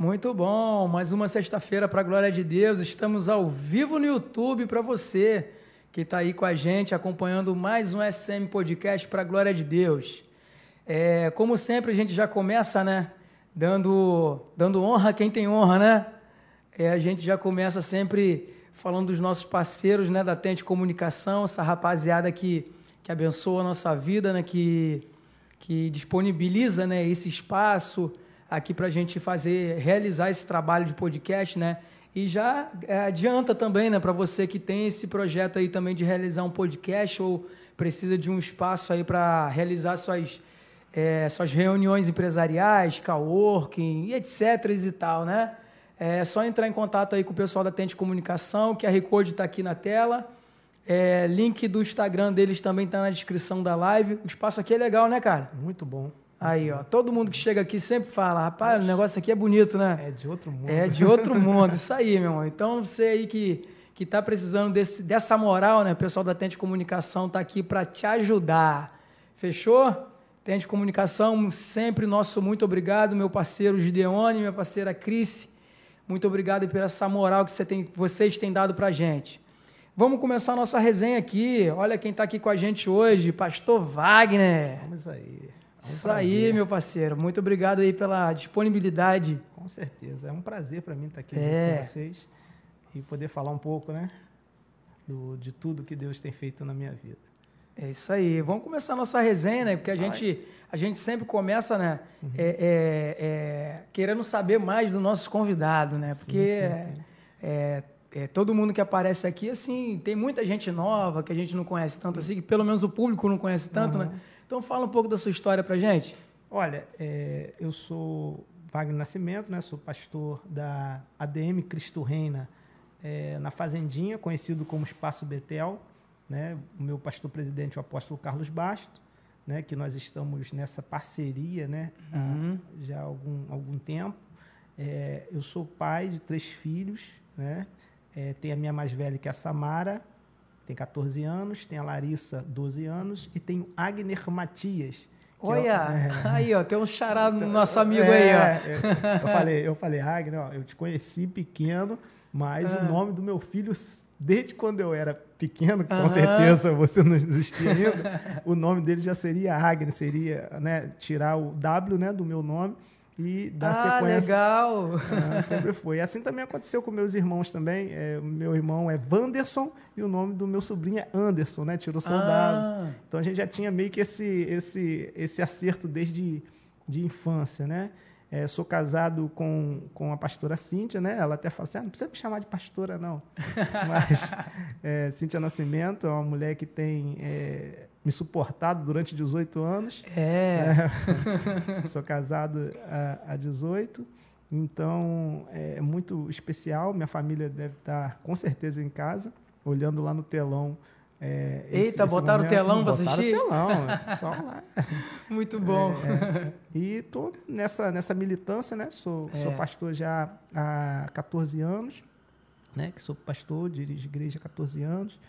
Muito bom, mais uma sexta-feira para a glória de Deus. Estamos ao vivo no YouTube para você que está aí com a gente acompanhando mais um SM Podcast para a glória de Deus. É, como sempre, a gente já começa, né? Dando, dando honra a quem tem honra, né? É, a gente já começa sempre falando dos nossos parceiros, né? Da Tente Comunicação, essa rapaziada que, que abençoa a nossa vida, né? Que, que disponibiliza né, esse espaço aqui para a gente fazer, realizar esse trabalho de podcast, né? E já é, adianta também, né, para você que tem esse projeto aí também de realizar um podcast ou precisa de um espaço aí para realizar suas, é, suas reuniões empresariais, coworking e etc e tal, né? É só entrar em contato aí com o pessoal da Tente Comunicação, que a Recorde está aqui na tela. É, link do Instagram deles também está na descrição da live. O espaço aqui é legal, né, cara? Muito bom. Aí, ó, todo mundo que chega aqui sempre fala, rapaz, o negócio aqui é bonito, né? É de outro mundo. É de outro mundo, isso aí, meu irmão. Então, você aí que, que tá precisando desse, dessa moral, né? O pessoal da Tente Comunicação tá aqui para te ajudar. Fechou? Tente Comunicação, sempre nosso muito obrigado, meu parceiro Gideone, minha parceira Cris. Muito obrigado por essa moral que você tem, vocês têm dado pra gente. Vamos começar a nossa resenha aqui. Olha quem está aqui com a gente hoje, Pastor Wagner. Vamos aí. É um Isso prazer. aí, meu parceiro. Muito obrigado aí pela disponibilidade. Com certeza. É um prazer para mim estar aqui é. com vocês e poder falar um pouco, né, do, de tudo que Deus tem feito na minha vida. É isso aí. Vamos começar a nossa resenha, né? Porque a gente, a gente sempre começa, né? Uhum. É, é, é, querendo saber mais do nosso convidado, né? Porque sim, sim, sim. É, é, todo mundo que aparece aqui, assim, tem muita gente nova que a gente não conhece tanto assim, que pelo menos o público não conhece tanto, uhum. né? Então fala um pouco da sua história pra gente. Olha, é, eu sou Wagner Nascimento, né? Sou pastor da ADM Cristo Reina é, na Fazendinha, conhecido como Espaço Betel, né? O meu pastor presidente, o apóstolo Carlos Basto, né? Que nós estamos nessa parceria, né? Uhum. Há, já há algum, algum tempo. É, eu sou pai de três filhos, né? É, tem a minha mais velha, que é a Samara, tem 14 anos, tem a Larissa, 12 anos, e tem o Agner Matias. Olha, é, aí, ó, tem um charado no então, nosso amigo é, aí, ó. Eu, falei, eu falei, Agner, ó, eu te conheci pequeno, mas o nome do meu filho, desde quando eu era pequeno, com certeza você não existia ainda, o nome dele já seria Agner, seria, né, tirar o W, né, do meu nome e dar ah, sequência. legal! Ah, sempre foi. E assim também aconteceu com meus irmãos também. É, meu irmão é Wanderson e o nome do meu sobrinho é Anderson, né? Tirou soldado. Ah. Então a gente já tinha meio que esse, esse, esse acerto desde de infância, né? É, sou casado com, com a pastora Cíntia, né? Ela até fala assim, ah, não precisa me chamar de pastora, não. Mas é, Cíntia Nascimento é uma mulher que tem é, me suportado durante 18 anos. É. é sou casado há, há 18. Então, é muito especial. Minha família deve estar, com certeza, em casa, olhando lá no telão. É, Eita, esse, botaram o telão para assistir? Botaram o telão, só lá. Muito bom. É, é. E estou nessa, nessa militância, né? Sou, sou é. pastor já há 14 anos, né? Que sou pastor, dirijo igreja há 14 anos.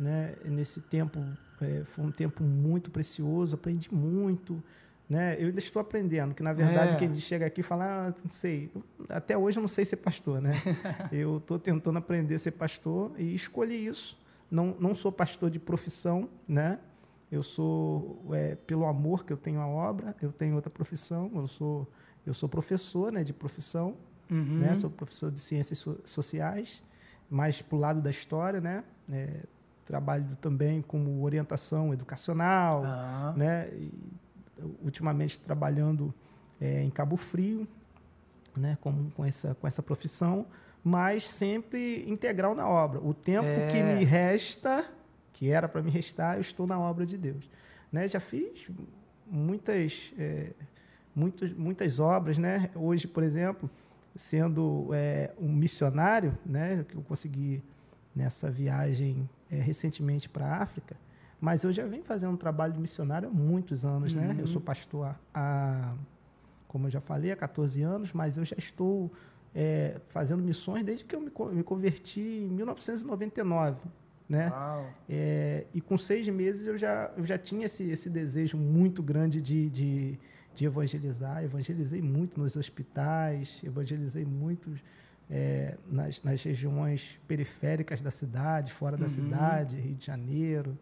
Né? Nesse tempo é, foi um tempo muito precioso, aprendi muito. Né? Eu ainda estou aprendendo, que na verdade é. quem chega aqui fala, ah, não sei, até hoje eu não sei ser pastor, né? eu estou tentando aprender a ser pastor e escolhi isso. Não, não sou pastor de profissão, né? Eu sou é, pelo amor que eu tenho à obra, eu tenho outra profissão, eu sou eu sou professor, né, de profissão, uhum. né? Sou professor de ciências so sociais, mais para o lado da história, né? É, trabalho também como orientação educacional, ah. né? E, ultimamente trabalhando é, em Cabo Frio, né? Com, com, essa, com essa profissão, mas sempre integral na obra. O tempo é. que me resta, que era para me restar, eu estou na obra de Deus. Né? Já fiz muitas, é, muitas, muitas obras, né? Hoje, por exemplo, sendo é, um missionário, né? Que eu consegui nessa viagem é, recentemente para a África, mas eu já venho fazendo um trabalho de missionário há muitos anos, uhum. né? Eu sou pastor há, como eu já falei, há 14 anos, mas eu já estou é, fazendo missões desde que eu me, me converti em 1999. Né? É, e com seis meses eu já, eu já tinha esse, esse desejo muito grande de, de, de evangelizar. Evangelizei muito nos hospitais, evangelizei muito é, nas, nas regiões periféricas da cidade, fora da uhum. cidade, Rio de Janeiro,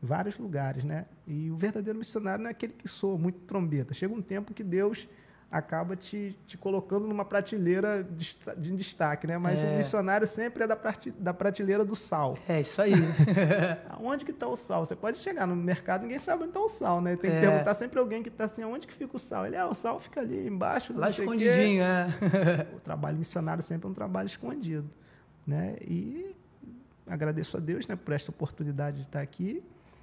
vários lugares, né? E o verdadeiro missionário não é aquele que soa muito trombeta. Chega um tempo que Deus acaba te, te colocando numa prateleira de, de destaque, né? Mas é. o missionário sempre é da, da prateleira do sal. É, isso aí. Onde que está o sal? Você pode chegar no mercado, ninguém sabe onde está o sal, né? Tem que é. perguntar sempre alguém que está assim, onde que fica o sal? Ele, ah, o sal fica ali embaixo. Lá escondidinho, é. o trabalho missionário sempre é um trabalho escondido, né? E agradeço a Deus, né, por esta oportunidade de estar aqui,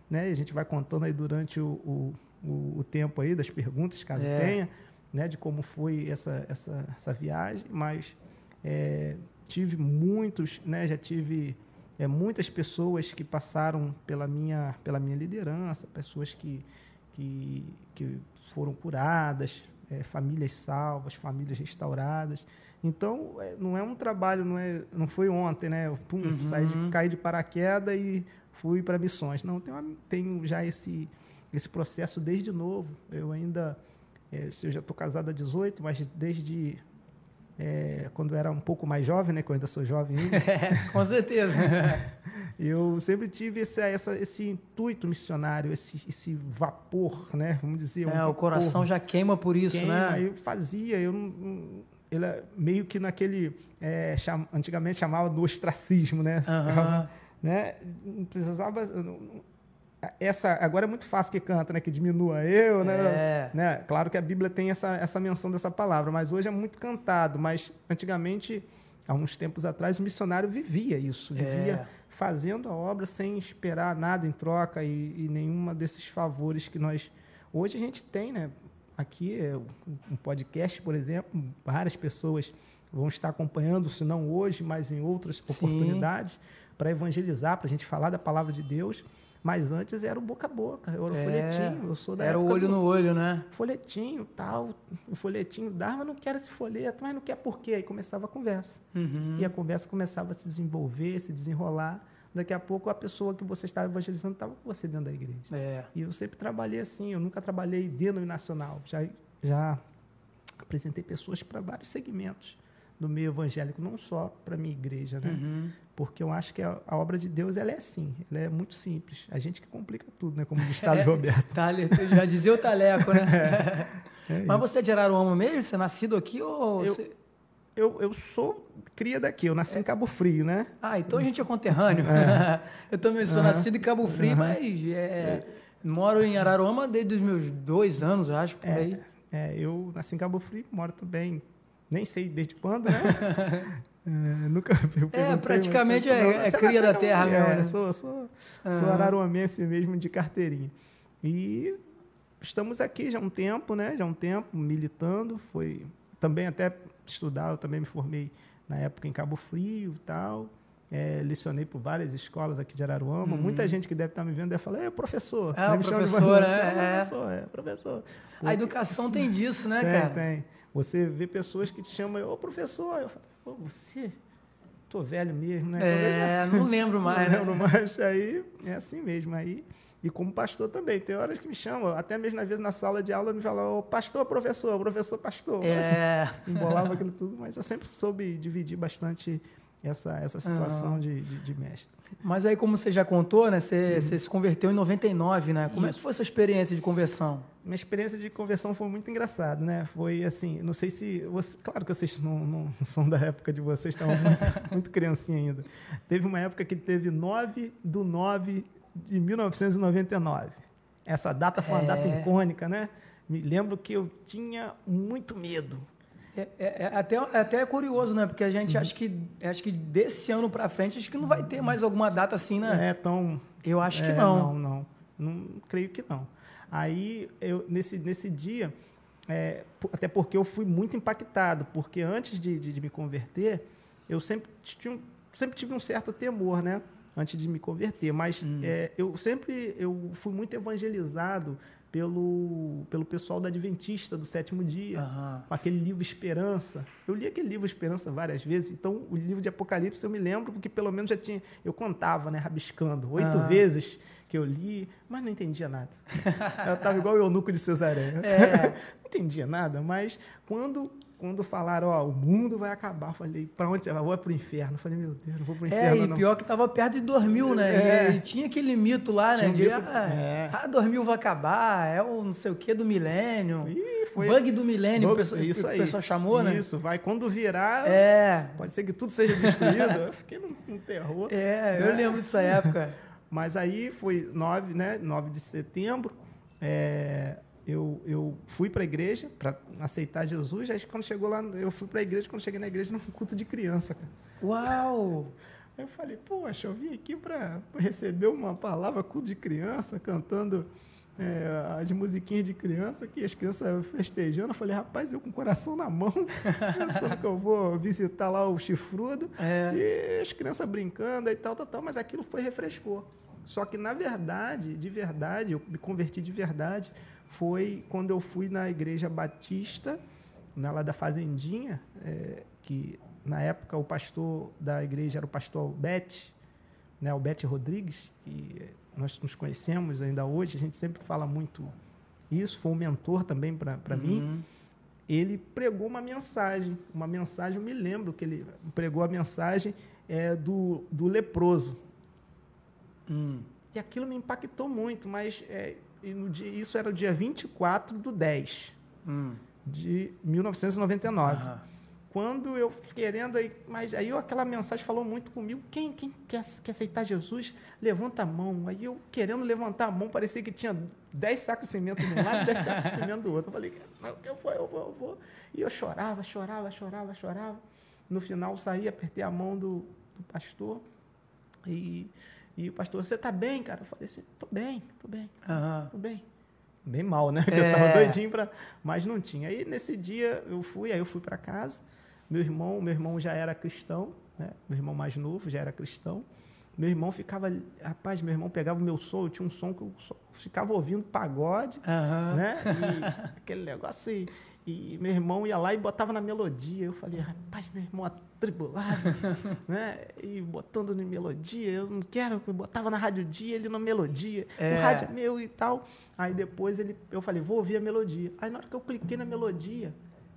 né? E a gente vai contando aí durante o, o, o tempo aí das perguntas, caso é. tenha né, de como foi essa, essa, essa viagem, mas é, tive muitos, né, já tive é, muitas pessoas que passaram pela minha, pela minha liderança, pessoas que, que, que foram curadas, é, famílias salvas, famílias restauradas. Então, é, não é um trabalho, não, é, não foi ontem, né? Eu, pum, uhum. saí de, caí de paraquedas e fui para missões. Não, tenho, tenho já esse, esse processo desde novo. Eu ainda eu já estou casado há 18, mas desde é, quando era um pouco mais jovem, né? Que eu ainda sou jovem ainda. Com certeza. eu sempre tive esse, essa, esse intuito missionário, esse, esse vapor, né? Vamos dizer. Um é, o coração já queima por isso, queima, né? Eu fazia, eu não, ele é meio que naquele é, cham, antigamente chamava do ostracismo, né? Uhum. Ficava, né? Não precisava essa agora é muito fácil que canta, né? Que diminua eu, né? É. né? Claro que a Bíblia tem essa, essa menção dessa palavra, mas hoje é muito cantado. Mas antigamente, há uns tempos atrás, o missionário vivia isso, vivia é. fazendo a obra sem esperar nada em troca e, e nenhuma desses favores que nós hoje a gente tem, né? Aqui é um podcast, por exemplo, várias pessoas vão estar acompanhando, se não hoje, mas em outras Sim. oportunidades, para evangelizar, para a gente falar da palavra de Deus. Mas antes era o boca a boca, eu era o é, folhetinho, eu sou da Era o olho do, no olho, né? Folhetinho, tal, o folhetinho dava, mas não quero esse folheto, mas não quer por quê? Aí começava a conversa. Uhum. E a conversa começava a se desenvolver, se desenrolar. Daqui a pouco a pessoa que você estava evangelizando estava com você dentro da igreja. É. E eu sempre trabalhei assim, eu nunca trabalhei denominacional. Já, já apresentei pessoas para vários segmentos do meio evangélico, não só para minha igreja, né? Uhum. Porque eu acho que a, a, obra de Deus ela é assim, ela é muito simples. A gente que complica tudo, né? Como diz Thales Roberto. já dizia o Taleco, né? É, é Mas você é de Araruama mesmo? Você é nascido aqui ou... Eu, você... eu, eu sou cria daqui, eu nasci é. em Cabo Frio, né? Ah, então a gente é conterrâneo. É. eu também sou uhum. nascido em Cabo Frio, uhum. mas é, é, moro em Araruama desde os meus dois anos, eu acho, por aí. É, eu nasci em Cabo Frio, moro também nem sei desde quando, né? é, nunca É, praticamente mas, é, é cria da terra mesmo. É, né? Sou, sou, uhum. sou araruamense mesmo de carteirinha. E estamos aqui já há um tempo, né? Já há um tempo militando. Foi também até estudar, eu também me formei na época em Cabo Frio e tal. É, lecionei por várias escolas aqui de Araruama. Uhum. Muita gente que deve estar me vendo deve falar, é professor. É, o professor, né? É, professor, é, professor. A educação tem disso, né, tem, cara? Tem, você vê pessoas que te chamam, ô professor, eu falo, pô, você, tô velho mesmo, né? É, não lembro mais, não né? lembro mais, aí é assim mesmo, aí... E como pastor também, tem horas que me chamam, até mesmo às vezes na sala de aula me falam, oh, pastor, professor, professor, pastor. É. Embolava aquilo tudo, mas eu sempre soube dividir bastante essa, essa situação uhum. de, de, de, mestre. Mas aí, como você já contou, né? Você, uhum. você se converteu em 99, né? Como é que foi a sua experiência de conversão? Minha experiência de conversão foi muito engraçada, né? Foi assim, não sei se... Você, claro que vocês não, não são da época de vocês, estavam muito, muito criancinha ainda. Teve uma época que teve 9 do 9 de 1999. Essa data foi uma é. data icônica, né? Me lembro que eu tinha muito medo. É, é, é, até, é até curioso, né? Porque a gente uhum. acha que acho que desse ano para frente acho que não vai ter mais alguma data assim, né? É tão. Eu acho que é, não. Não, não. Não creio que não. Aí eu nesse nesse dia, é, até porque eu fui muito impactado, porque antes de, de, de me converter, eu sempre tinha, sempre tive um certo temor, né? Antes de me converter, mas hum. é, eu sempre eu fui muito evangelizado pelo, pelo pessoal da Adventista do sétimo dia, uhum. com aquele livro Esperança. Eu li aquele livro Esperança várias vezes, então o livro de Apocalipse eu me lembro, porque pelo menos já tinha. Eu contava, né, rabiscando, oito uhum. vezes que eu li, mas não entendia nada. eu estava igual o eunuco de Cesareia. É. não entendia nada, mas quando quando falaram, ó, o mundo vai acabar, eu falei, pra onde você vai? Vou pro inferno. Eu falei, meu Deus, não vou pro é, inferno. É, e não. pior que tava perto de 2000, né? É. E, tinha aquele mito lá, né? De, mito, ah, é. ah, 2000 vai acabar, é o não sei o que do milênio. Ih, foi. Bug do milênio, Bug, o pessoal, isso aí. o pessoal chamou, né? Isso, vai. Quando virar, é. pode ser que tudo seja destruído. eu fiquei num, num terror. É, né? eu lembro dessa época. Mas aí foi 9, né? 9 de setembro. É, eu, eu fui para a igreja para aceitar Jesus. Aí quando chegou lá, eu fui para a igreja. Quando cheguei na igreja, num culto de criança. Cara. Uau! Aí eu falei, poxa, eu vim aqui para receber uma palavra culto de criança, cantando é, as musiquinhas de criança, que as crianças festejando. Eu falei, rapaz, eu com o coração na mão, pensando que eu vou visitar lá o chifrudo. É. E as crianças brincando e tal, tal, tal. Mas aquilo foi refrescou. Só que, na verdade, de verdade, eu me converti de verdade foi quando eu fui na igreja batista, na lá da Fazendinha, é, que na época o pastor da igreja era o pastor Bete, né, o Bete Rodrigues, que nós nos conhecemos ainda hoje, a gente sempre fala muito isso, foi um mentor também para uhum. mim. Ele pregou uma mensagem, uma mensagem, eu me lembro que ele pregou a mensagem é, do, do leproso. Hum. E aquilo me impactou muito, mas é, e no dia, isso era o dia 24 do 10 hum. de 1999. Aham. Quando eu querendo aí, mas aí eu, aquela mensagem falou muito comigo. Quem, quem quer, quer aceitar Jesus, levanta a mão. Aí eu querendo levantar a mão, parecia que tinha 10 sacos de cimento de um lado e 10 sacos de cimento do outro. Eu falei, eu vou, eu vou, eu vou. E eu chorava, chorava, chorava, chorava. No final saí, apertei a mão do, do pastor e e o pastor, você tá bem, cara? Eu falei assim, tô bem, tô bem, uhum. tô bem. Bem mal, né? Porque é. eu tava doidinho para, mas não tinha. Aí nesse dia eu fui, aí eu fui para casa. Meu irmão, meu irmão já era cristão, né? Meu irmão mais novo já era cristão. Meu irmão ficava, rapaz, meu irmão pegava o meu som, eu tinha um som que eu ficava ouvindo pagode, uhum. né? E aquele negócio e, e meu irmão ia lá e botava na melodia. Eu falei, rapaz, meu irmão atribulado, né? E botando na melodia. Eu não quero, eu botava na rádio dia, ele na melodia. É. O rádio é meu e tal. Aí depois ele, eu falei, vou ouvir a melodia. Aí na hora que eu cliquei na melodia,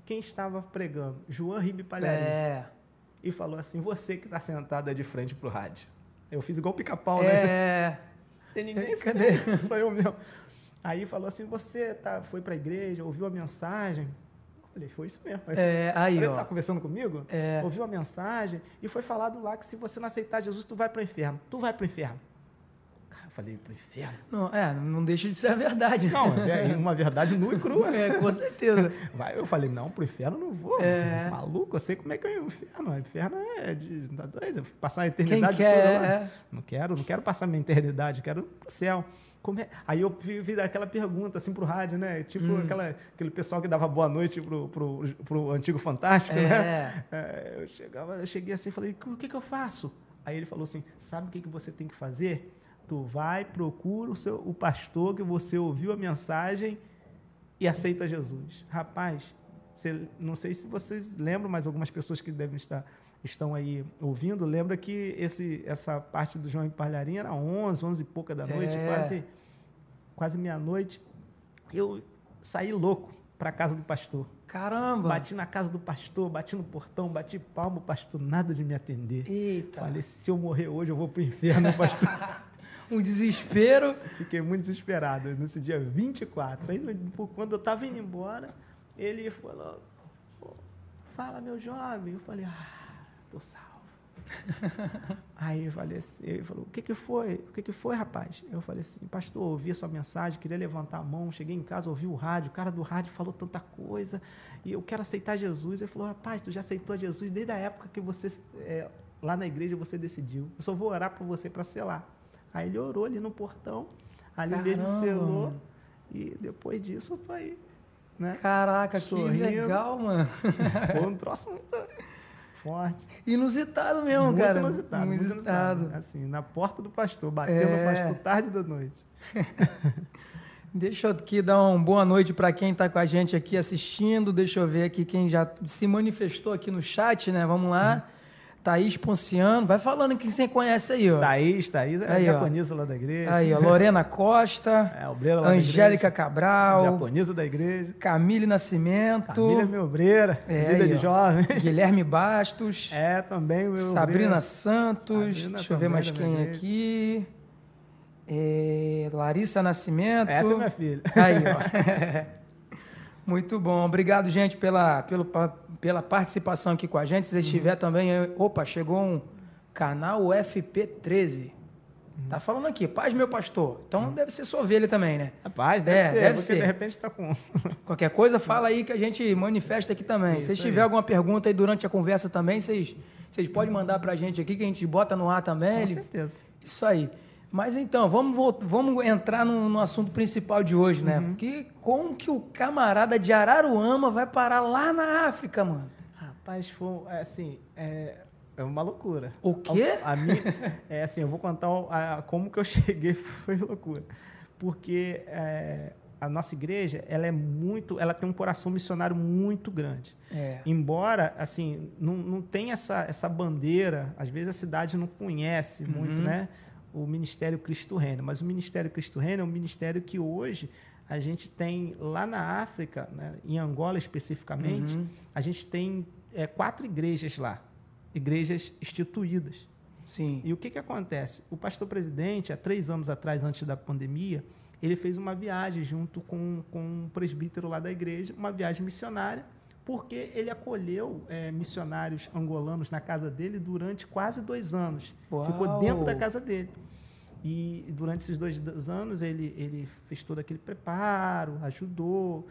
quem estava pregando? João Ribe Palharim. É. E falou assim, você que está sentada de frente pro rádio. Eu fiz igual pica-pau, é. né? É. Tem ninguém, cadê? Só eu mesmo. Aí falou assim, você tá, foi para a igreja, ouviu a mensagem? Eu falei, foi isso mesmo. É, aí, Ele tá conversando comigo? É. Ouviu a mensagem e foi falado lá que se você não aceitar Jesus, tu vai para o inferno. Tu vai para o inferno. Eu falei, para o inferno? Não, é, não deixa de ser a verdade. Não, é uma verdade nua e crua. É, com certeza. Vai, eu falei, não, para o inferno não vou. É. Maluco, eu sei como é que é o inferno. O inferno é de. Tá doido? Passar a eternidade Quem quer, toda lá. É. Não quero, não quero passar minha eternidade, quero o céu. É? Aí eu vi, aquela pergunta assim pro rádio, né? Tipo hum. aquela, aquele pessoal que dava boa noite pro, pro, pro antigo Fantástico, né? é. né? É, eu, chegava, eu cheguei assim e falei, o que, que eu faço? Aí ele falou assim, sabe o que, que você tem que fazer? Tu vai, procura o, seu, o pastor que você ouviu a mensagem e aceita Jesus. Rapaz, você, não sei se vocês lembram, mas algumas pessoas que devem estar estão aí ouvindo, lembra que esse, essa parte do João Palharim era 11, 11 e pouca da noite, é. quase, quase meia-noite. Eu saí louco para a casa do pastor. Caramba! Bati na casa do pastor, bati no portão, bati palmo, pastor, nada de me atender. Eita! Falei, se eu morrer hoje, eu vou pro inferno, pastor. um desespero. Fiquei muito desesperado nesse dia 24. Aí, quando eu estava indo embora, ele falou, fala, meu jovem. Eu falei, ah, tô salvo. Aí eu falei assim, ele falou, o que que foi? O que que foi, rapaz? Eu falei assim, pastor, ouvi a sua mensagem, queria levantar a mão, cheguei em casa, ouvi o rádio, o cara do rádio falou tanta coisa, e eu quero aceitar Jesus. Ele falou, rapaz, tu já aceitou Jesus desde a época que você, é, lá na igreja, você decidiu. Eu só vou orar por você para selar. Aí ele orou ali no portão, ali Caramba. mesmo selou, e depois disso eu tô aí. Né? Caraca, Sorrindo. que legal, mano. Foi um troço muito forte. Inusitado mesmo, muito cara. Inusitado, muito inusitado. Assim, na porta do pastor, batendo é... no pastor tarde da noite. Deixa eu aqui dar uma boa noite para quem está com a gente aqui assistindo. Deixa eu ver aqui quem já se manifestou aqui no chat, né? Vamos lá. Hum. Thaís Ponciano, vai falando quem você conhece aí, ó. Thaís, Thaís é aí, diaconisa lá da igreja. Aí, ó, Lorena Costa, é, obreira lá Angélica Cabral, diaconisa da igreja. Camille Nascimento. Camille é meu obreira, é, vida aí, de ó, jovem. Guilherme Bastos. É, também meu Sabrina obreira. Santos, Sabrina deixa eu ver mais quem aqui. É, Larissa Nascimento. Essa é minha filha. Aí, ó. Muito bom. Obrigado, gente, pela, pelo, pela participação aqui com a gente. Se estiver uhum. também. Opa, chegou um canal FP13. Uhum. Tá falando aqui, paz, meu pastor. Então uhum. deve ser sua ovelha também, né? Paz, deve é, ser. Deve ser. de repente tá com. Qualquer coisa, fala aí que a gente manifesta aqui também. Isso Se tiver alguma pergunta aí durante a conversa também, vocês, vocês podem mandar pra gente aqui que a gente bota no ar também. Com certeza. Isso aí. Mas então, vamos, vamos entrar no, no assunto principal de hoje, né? Uhum. Que, como que o camarada de Araruama vai parar lá na África, mano? Rapaz, foi é assim, é, é uma loucura. O quê? A, a minha, é assim, eu vou contar a, a, como que eu cheguei, foi loucura. Porque é, a nossa igreja, ela é muito, ela tem um coração missionário muito grande. É. Embora, assim, não, não tem essa, essa bandeira, às vezes a cidade não conhece muito, uhum. né? O Ministério Cristo Reino. Mas o Ministério Cristo Reino é um ministério que hoje a gente tem lá na África, né, em Angola especificamente, uhum. a gente tem é, quatro igrejas lá, igrejas instituídas. Sim. E o que, que acontece? O pastor presidente, há três anos atrás, antes da pandemia, ele fez uma viagem junto com, com um presbítero lá da igreja, uma viagem missionária, porque ele acolheu é, missionários angolanos na casa dele durante quase dois anos. Uau. Ficou dentro da casa dele. E durante esses dois anos ele, ele fez todo aquele preparo, ajudou,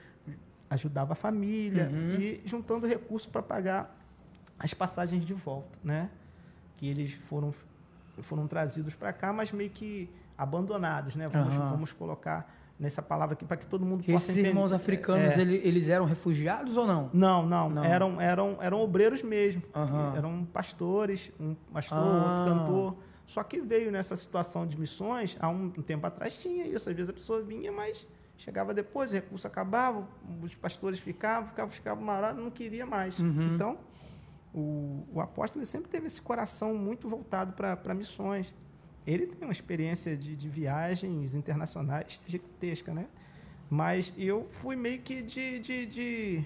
ajudava a família uhum. e juntando recursos para pagar as passagens de volta, né? Que eles foram foram trazidos para cá, mas meio que abandonados, né? Vamos, uhum. vamos colocar nessa palavra aqui para que todo mundo possa Esses entender. irmãos africanos, é. eles eram refugiados ou não? Não, não, não. Eram, eram, eram obreiros mesmo. Uhum. Eram pastores, um pastor, ah. outro cantor. Só que veio nessa situação de missões, há um, tempo atrás tinha isso. Às vezes a pessoa vinha, mas chegava depois, o recurso acabava, os pastores ficavam, ficavam, ficavam marados, não queria mais. Uhum. Então, o, o apóstolo sempre teve esse coração muito voltado para missões. Ele tem uma experiência de, de viagens internacionais gigantesca, né? Mas eu fui meio que de, de, de,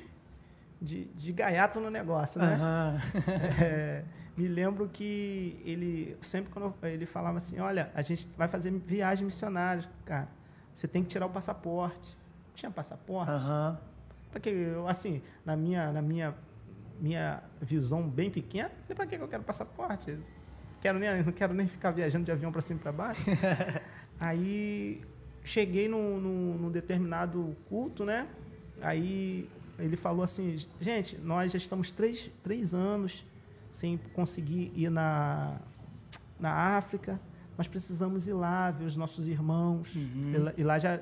de, de gaiato no negócio, né? Uhum. é, me lembro que ele, sempre quando ele falava assim, olha, a gente vai fazer viagem missionária, cara, você tem que tirar o passaporte. Não tinha passaporte? Uhum. Porque eu, assim, na minha, na minha, minha visão bem pequena, para que eu quero passaporte? Quero nem, não quero nem ficar viajando de avião para cima e para baixo. Aí cheguei num, num, num, determinado culto, né? Aí ele falou assim, gente, nós já estamos três, três anos sem conseguir ir na, na África, nós precisamos ir lá ver os nossos irmãos. Uhum. E lá já,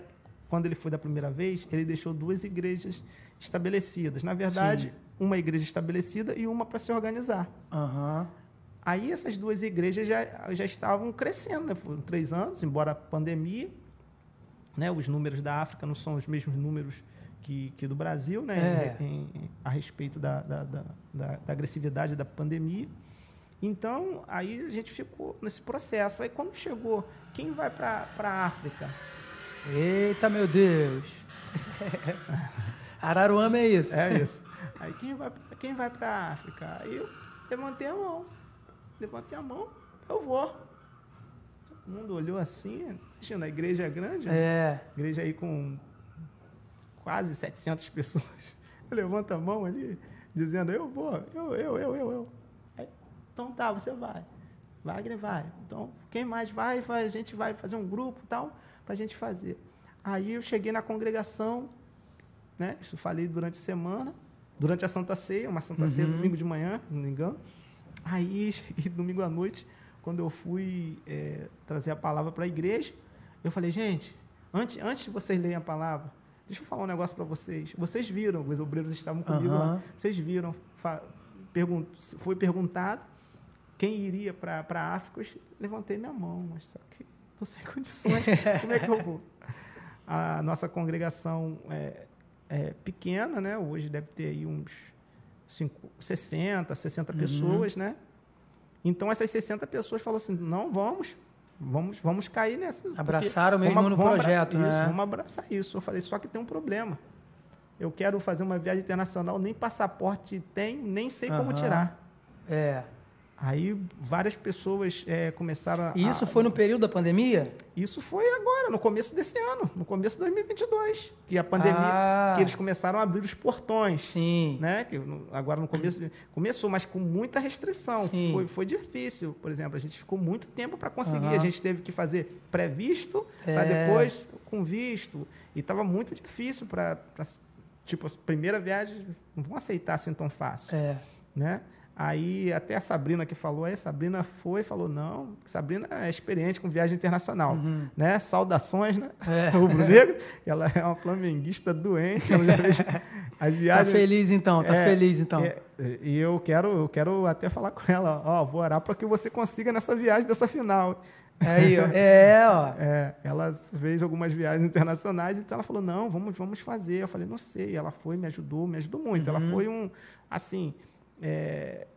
quando ele foi da primeira vez, ele deixou duas igrejas estabelecidas. Na verdade, Sim. uma igreja estabelecida e uma para se organizar. Uhum. Aí essas duas igrejas já, já estavam crescendo, né? Foram três anos, embora a pandemia, né? Os números da África não são os mesmos números que, que do Brasil, né? É. Em, em, a respeito da, da, da, da, agressividade da pandemia. Então, aí a gente ficou nesse processo. Aí quando chegou, quem vai para a África? Eita, meu Deus! Araruama é isso. É isso. Aí quem vai, quem vai para a África? Aí eu levantei a mão levantei a mão, eu vou. Todo mundo olhou assim, imagina, a igreja é grande, é. igreja aí com quase 700 pessoas. Eu levanto a mão ali, dizendo, eu vou, eu, eu, eu, eu, eu. Aí, então tá, você vai. Wagner vai. Então, quem mais vai, vai, a gente vai fazer um grupo e tal, para a gente fazer. Aí eu cheguei na congregação, né? Isso falei durante a semana, durante a Santa Ceia, uma Santa uhum. Ceia domingo de manhã, se não me engano. Aí, domingo à noite, quando eu fui é, trazer a palavra para a igreja, eu falei, gente, antes, antes de vocês lerem a palavra, deixa eu falar um negócio para vocês. Vocês viram, os obreiros estavam comigo uhum. lá, vocês viram, foi perguntado quem iria para a África, eu levantei minha mão, mas só que estou sem condições, como é que eu vou? A nossa congregação é, é pequena, né? hoje deve ter aí uns 60, 60 uhum. pessoas, né? Então essas 60 pessoas falaram assim: não, vamos, vamos, vamos cair nessa. Abraçaram mesmo vamos, no vamos projeto, né? Isso, vamos abraçar isso. Eu falei, só que tem um problema. Eu quero fazer uma viagem internacional, nem passaporte tem, nem sei como tirar. É. Aí várias pessoas é, começaram a. E isso foi no período da pandemia? Isso foi agora, no começo desse ano, no começo de 2022. Que a pandemia. Ah. Que eles começaram a abrir os portões. Sim. Né? Que agora no começo. Começou, mas com muita restrição. Sim. Foi, foi difícil. Por exemplo, a gente ficou muito tempo para conseguir. Uhum. A gente teve que fazer pré-visto, é. para depois com visto. E estava muito difícil para. Tipo, a primeira viagem, não vão aceitar assim tão fácil. É. Né? Aí até a Sabrina que falou, aí a Sabrina foi e falou, não, Sabrina é experiente com viagem internacional, uhum. né? Saudações, né? É. Rubro-negro. Ela é uma flamenguista doente. Ela já fez as viagens. Tá feliz então, tá é, feliz então. É, e eu quero, eu quero até falar com ela, ó, vou orar para que você consiga nessa viagem dessa final. Aí, ó. É, ó. É, ela fez algumas viagens internacionais, então ela falou, não, vamos, vamos fazer. Eu falei, não sei. Ela foi, me ajudou, me ajudou muito. Uhum. Ela foi um, assim, é,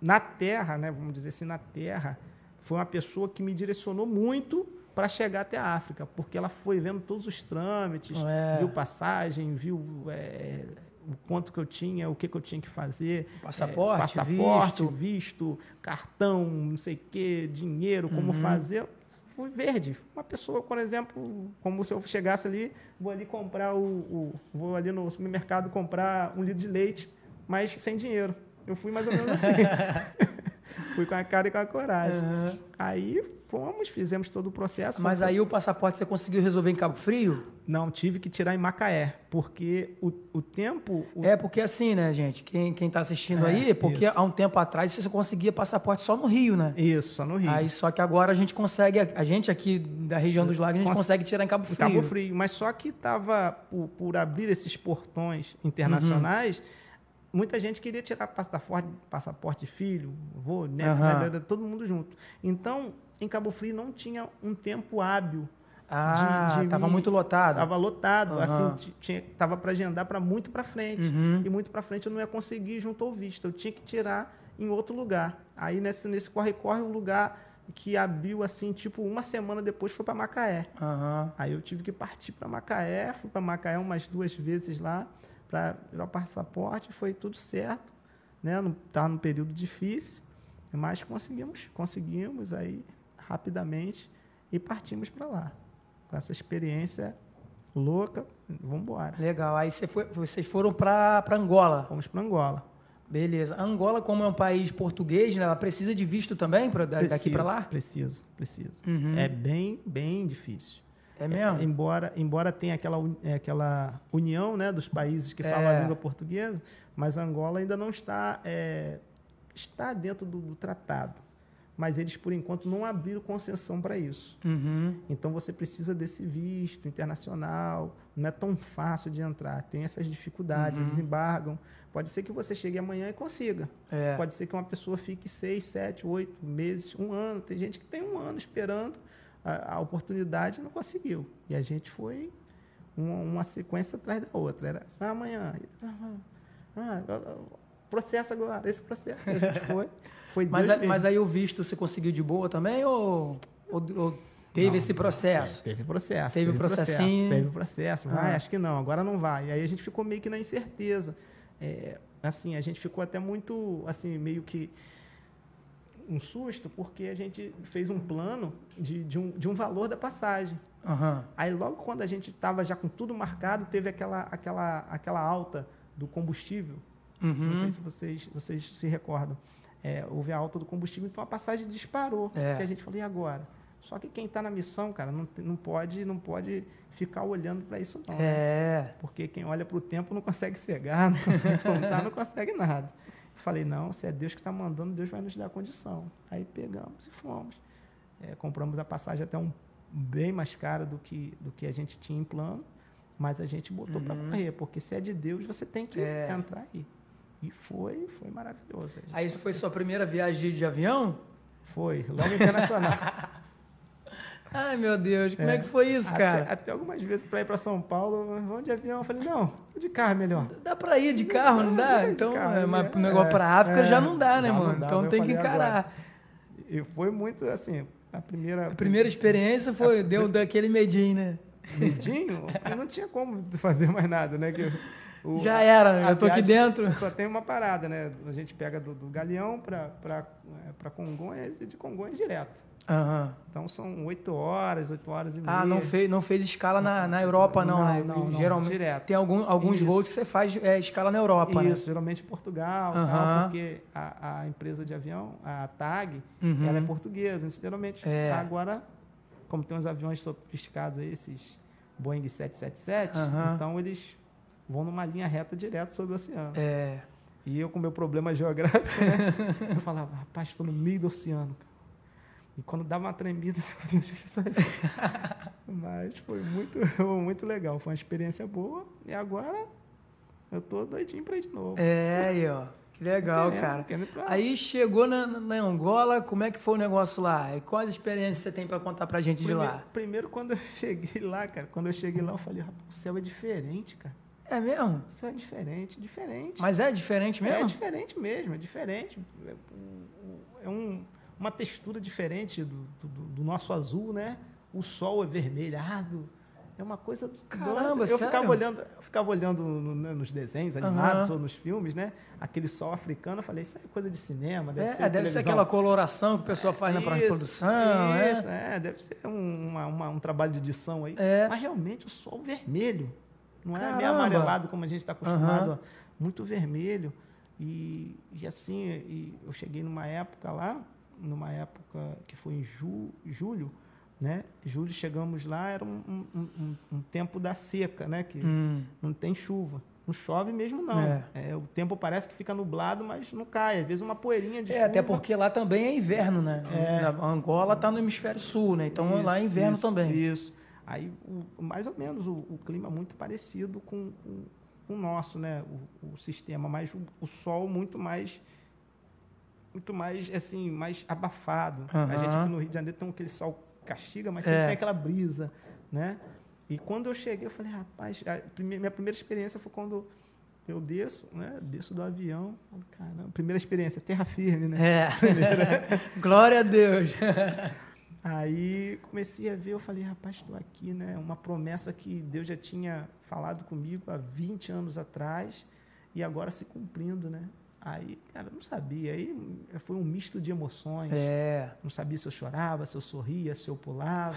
na Terra, né, vamos dizer assim, na Terra, foi uma pessoa que me direcionou muito para chegar até a África, porque ela foi vendo todos os trâmites, é. viu passagem, viu é, o quanto que eu tinha, o que, que eu tinha que fazer. Passaporte, é, passaporte visto. visto. cartão, não sei o quê, dinheiro, como uhum. fazer. Fui verde. Uma pessoa, por exemplo, como se eu chegasse ali, vou ali comprar o, o vou ali no supermercado comprar um litro de leite mas sem dinheiro. Eu fui mais ou menos assim. fui com a cara e com a coragem. Uhum. Aí fomos, fizemos todo o processo. Mas aí o passaporte você conseguiu resolver em Cabo Frio? Não, tive que tirar em Macaé, porque o, o tempo... O... É, porque assim, né, gente, quem, quem tá assistindo é, aí, porque isso. há um tempo atrás você conseguia passaporte só no Rio, né? Isso, só no Rio. Aí só que agora a gente consegue, a gente aqui da região dos lagos, a gente Cons... consegue tirar em Cabo Frio. Cabo Frio, mas só que tava por, por abrir esses portões internacionais... Uhum muita gente queria tirar passaporte, passaporte filho, avô, neto, uhum. todo mundo junto. Então, em Cabo Frio não tinha um tempo hábil. Ah, estava muito lotado. Estava lotado, uhum. assim, tinha, tava para agendar para muito para frente. Uhum. E muito para frente eu não ia conseguir junto ao visto, eu tinha que tirar em outro lugar. Aí nesse nesse corre corre o lugar que abriu assim, tipo, uma semana depois foi para Macaé. Uhum. Aí eu tive que partir para Macaé, fui para Macaé umas duas vezes lá para virar o passaporte, foi tudo certo, né? Não tá num período difícil, mas conseguimos, conseguimos aí rapidamente e partimos para lá. Com essa experiência louca, vamos embora. Legal. Aí você foi, vocês foram para Angola? Fomos para Angola. Beleza. Angola, como é um país português, né, ela precisa de visto também para daqui para lá? Precisa, precisa. Uhum. É bem, bem difícil. É mesmo? É, embora, embora tenha aquela, é, aquela união né, dos países que falam a é. língua portuguesa, mas Angola ainda não está, é, está dentro do, do, tratado. Mas eles, por enquanto, não abriram concessão para isso. Uhum. Então você precisa desse visto internacional, não é tão fácil de entrar, tem essas dificuldades, uhum. eles embargam. Pode ser que você chegue amanhã e consiga. É. Pode ser que uma pessoa fique seis, sete, oito meses, um ano. Tem gente que tem um ano esperando a, a oportunidade não conseguiu. E a gente foi uma, uma sequência atrás da outra. Era ah, amanhã. Ah, processo agora, esse processo. A gente foi. foi mas, mas aí o visto você conseguiu de boa também ou, ou, ou teve não, esse processo? Teve processo. Teve, teve processinho. Processo, teve processo. Vai, ah. acho que não, agora não vai. E aí a gente ficou meio que na incerteza. É, assim, a gente ficou até muito, assim, meio que um susto porque a gente fez um plano de, de, um, de um valor da passagem. Uhum. Aí logo quando a gente estava já com tudo marcado, teve aquela, aquela, aquela alta do combustível. Uhum. Não sei se vocês, vocês se recordam. É, houve a alta do combustível, então a passagem disparou. É. Que a gente falou, e agora? Só que quem está na missão, cara, não, não, pode, não pode ficar olhando para isso não. É. Né? Porque quem olha para o tempo não consegue cegar, não consegue contar, não consegue nada. Falei, não, se é Deus que está mandando, Deus vai nos dar condição. Aí pegamos e fomos. É, compramos a passagem até um bem mais cara do que, do que a gente tinha em plano, mas a gente botou uhum. para correr, porque se é de Deus, você tem que é. entrar aí. E foi, foi maravilhoso. Aí foi sua primeira viagem de, de avião? Foi, logo internacional. Ai, meu Deus, como é, é que foi isso, cara? Até, algumas vezes para ir para São Paulo, vamos de avião. Eu falei, não, de carro é melhor. Dá para ir de carro, não dá? dá? Então, carro, é, mas é, negócio para África é, já não dá, né, mano? Dá, então tem que encarar. Agora. E foi muito assim, a primeira... A primeira experiência foi, deu daquele medinho, né? Medinho? Eu não tinha como fazer mais nada, né? Que o, Já era, eu tô aqui dentro. Só tem uma parada, né? A gente pega do, do Galeão para Congonhas e de Congonhas direto. Uhum. Então são oito horas, oito horas e meia. Ah, não fez, não fez escala na, na Europa, não, não né? Não, Geralmente direto. tem algum, alguns Isso. voos que você faz é, escala na Europa, Isso, né? geralmente Portugal, uhum. tal, porque a, a, empresa de avião, a TAG, uhum. ela é portuguesa. Então, geralmente, é. agora, como tem uns aviões sofisticados aí, esses Boeing 777, então eles vão numa linha reta direto sobre o oceano. É. E eu, com meu problema geográfico, né, eu falava, rapaz, estou no meio do oceano. E quando dava uma tremida, mas foi muito, muito legal. Foi uma experiência boa. E agora eu tô doidinho para ir de novo. É, aí, ó. Que legal, querendo, cara. Querendo aí chegou na, na, Angola, como é que foi o negócio lá? E quais experiências você tem para contar pra gente primeiro, de lá? Primeiro, quando eu cheguei lá, cara, quando eu cheguei lá, eu falei, o céu é diferente, cara. É mesmo? O céu é diferente, diferente. Mas é diferente mesmo? É diferente mesmo, é diferente. É, é um uma textura diferente do, do, do, nosso azul, né? O sol é vermelhado. É uma coisa. Caramba, eu sério? ficava olhando, eu ficava olhando no, no, nos desenhos animados uhum. ou nos filmes, né? Aquele sol africano, eu falei, isso é coisa de cinema, deve é, ser. Deve ser aquela coloração que o pessoal faz é, na isso, produção. Isso, é, é deve ser um, uma, uma, um trabalho de edição aí. É. Mas realmente o sol vermelho. Não Caramba. é meio amarelado como a gente está acostumado, uhum. muito vermelho. E, e assim, e eu cheguei numa época lá numa época que foi em ju, julho, né? Julho chegamos lá, era um, um, um, um tempo da seca, né? Que hum. não tem chuva. Não chove mesmo, não. É. É, o tempo parece que fica nublado, mas não cai. Às vezes uma poeirinha de É, chuva. até porque lá também é inverno, né? É. A Angola está no hemisfério sul, né? Então isso, lá é inverno isso, também. Isso. Aí, o, mais ou menos, o, o, clima muito parecido com, com, com o nosso, né? O, o sistema, mas o, o sol muito mais muito mais, assim, mais abafado. Uhum. A gente aqui no Rio de Janeiro tem aquele sol castiga, mas sempre é. tem aquela brisa, né? E quando eu cheguei, eu falei, rapaz, minha primeira experiência foi quando eu desço, né? Desço do avião. Caramba, primeira experiência, terra firme, né? É. Glória a Deus. Aí comecei a ver, eu falei, rapaz, estou aqui, né? Uma promessa que Deus já tinha falado comigo há 20 anos atrás e agora se cumprindo, né? Aí, cara, não sabia. Aí foi um misto de emoções. É. Não sabia se eu chorava, se eu sorria, se eu pulava.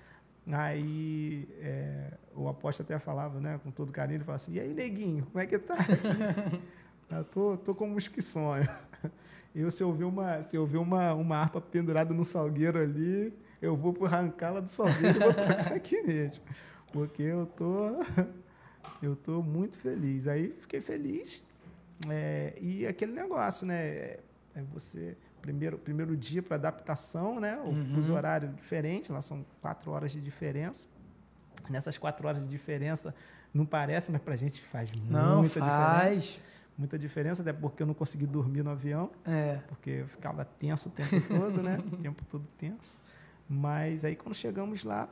aí é, o apóstolo até falava, né, com todo carinho, ele falava assim, e aí, neguinho, como é que tá? eu tô, tô como os que sonho. Eu, se eu ver uma, se eu ver uma, uma harpa pendurada no salgueiro ali, eu vou arrancá-la do salgueiro e vou tocar aqui mesmo. Porque eu tô, eu tô muito feliz. Aí fiquei feliz é, e aquele negócio, né? É, é você primeiro primeiro dia para adaptação, né? O uhum. fuso horário diferente, lá são quatro horas de diferença. Nessas quatro horas de diferença não parece, mas para a gente faz não, muita faz. diferença. Muita diferença, até porque eu não consegui dormir no avião, é. porque eu ficava tenso o tempo todo, né? o tempo todo tenso. Mas aí quando chegamos lá,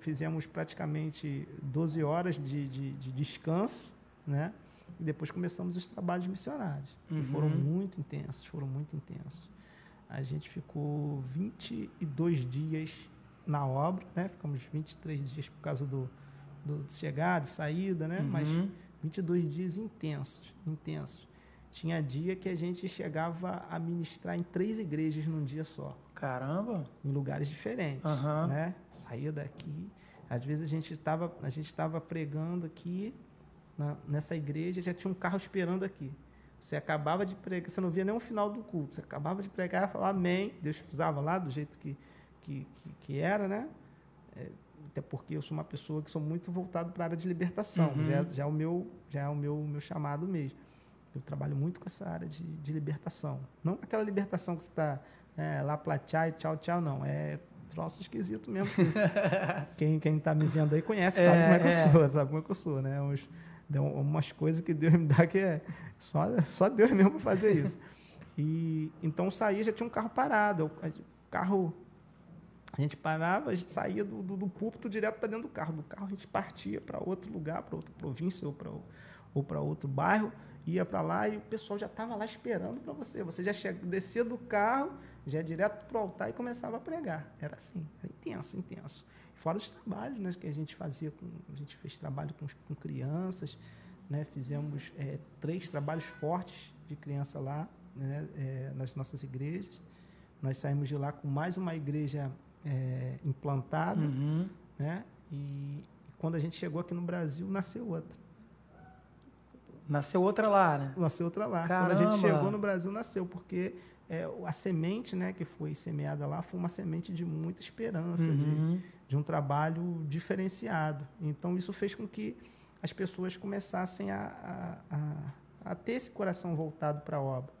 fizemos praticamente 12 horas de, de, de descanso, né? E depois começamos os trabalhos missionários, uhum. que foram muito intensos, foram muito intensos. A gente ficou 22 dias na obra, né? Ficamos 23 dias por causa do, do chegada, saída, né? Uhum. Mas 22 dias intensos, intensos. Tinha dia que a gente chegava a ministrar em três igrejas num dia só. Caramba! Em lugares diferentes, uhum. né? Saía daqui, às vezes a gente estava a gente estava pregando aqui na, nessa igreja, já tinha um carro esperando aqui. Você acabava de pregar, você não via nem o final do culto, você acabava de pregar e falar amém. Deus usava lá do jeito que, que, que, que era, né? É, até porque eu sou uma pessoa que sou muito voltado para a área de libertação, uhum. já, já é o meu já é o meu, meu chamado mesmo. Eu trabalho muito com essa área de, de libertação. Não aquela libertação que você está é, lá platchar e tchau, tchau, não. É troço esquisito mesmo. quem, quem tá me vendo aí conhece, sabe é, como é que eu é. sou, sabe como é que eu sou, né? Uns, umas coisas que Deus me dá que é só, só Deus mesmo para fazer isso. E então saí, já tinha um carro parado. O carro A gente parava, a gente saía do, do, do púlpito direto para dentro do carro. Do carro a gente partia para outro lugar, para outra província ou para ou para outro bairro, ia para lá e o pessoal já estava lá esperando para você. Você já chega, descia do carro, já ia direto para o altar e começava a pregar. Era assim, era intenso, intenso. Fora os trabalhos né, que a gente fazia, com, a gente fez trabalho com, com crianças, né, fizemos é, três trabalhos fortes de criança lá, né, é, nas nossas igrejas. Nós saímos de lá com mais uma igreja é, implantada, uhum. né, e, quando a gente chegou aqui no Brasil, nasceu outra. Nasceu outra lá, né? Nasceu outra lá. Caramba. Quando a gente chegou no Brasil, nasceu, porque é, a semente né, que foi semeada lá foi uma semente de muita esperança, uhum. de, de, um trabalho diferenciado. Então, isso fez com que as pessoas começassem a, a, a, a ter esse coração voltado para a obra.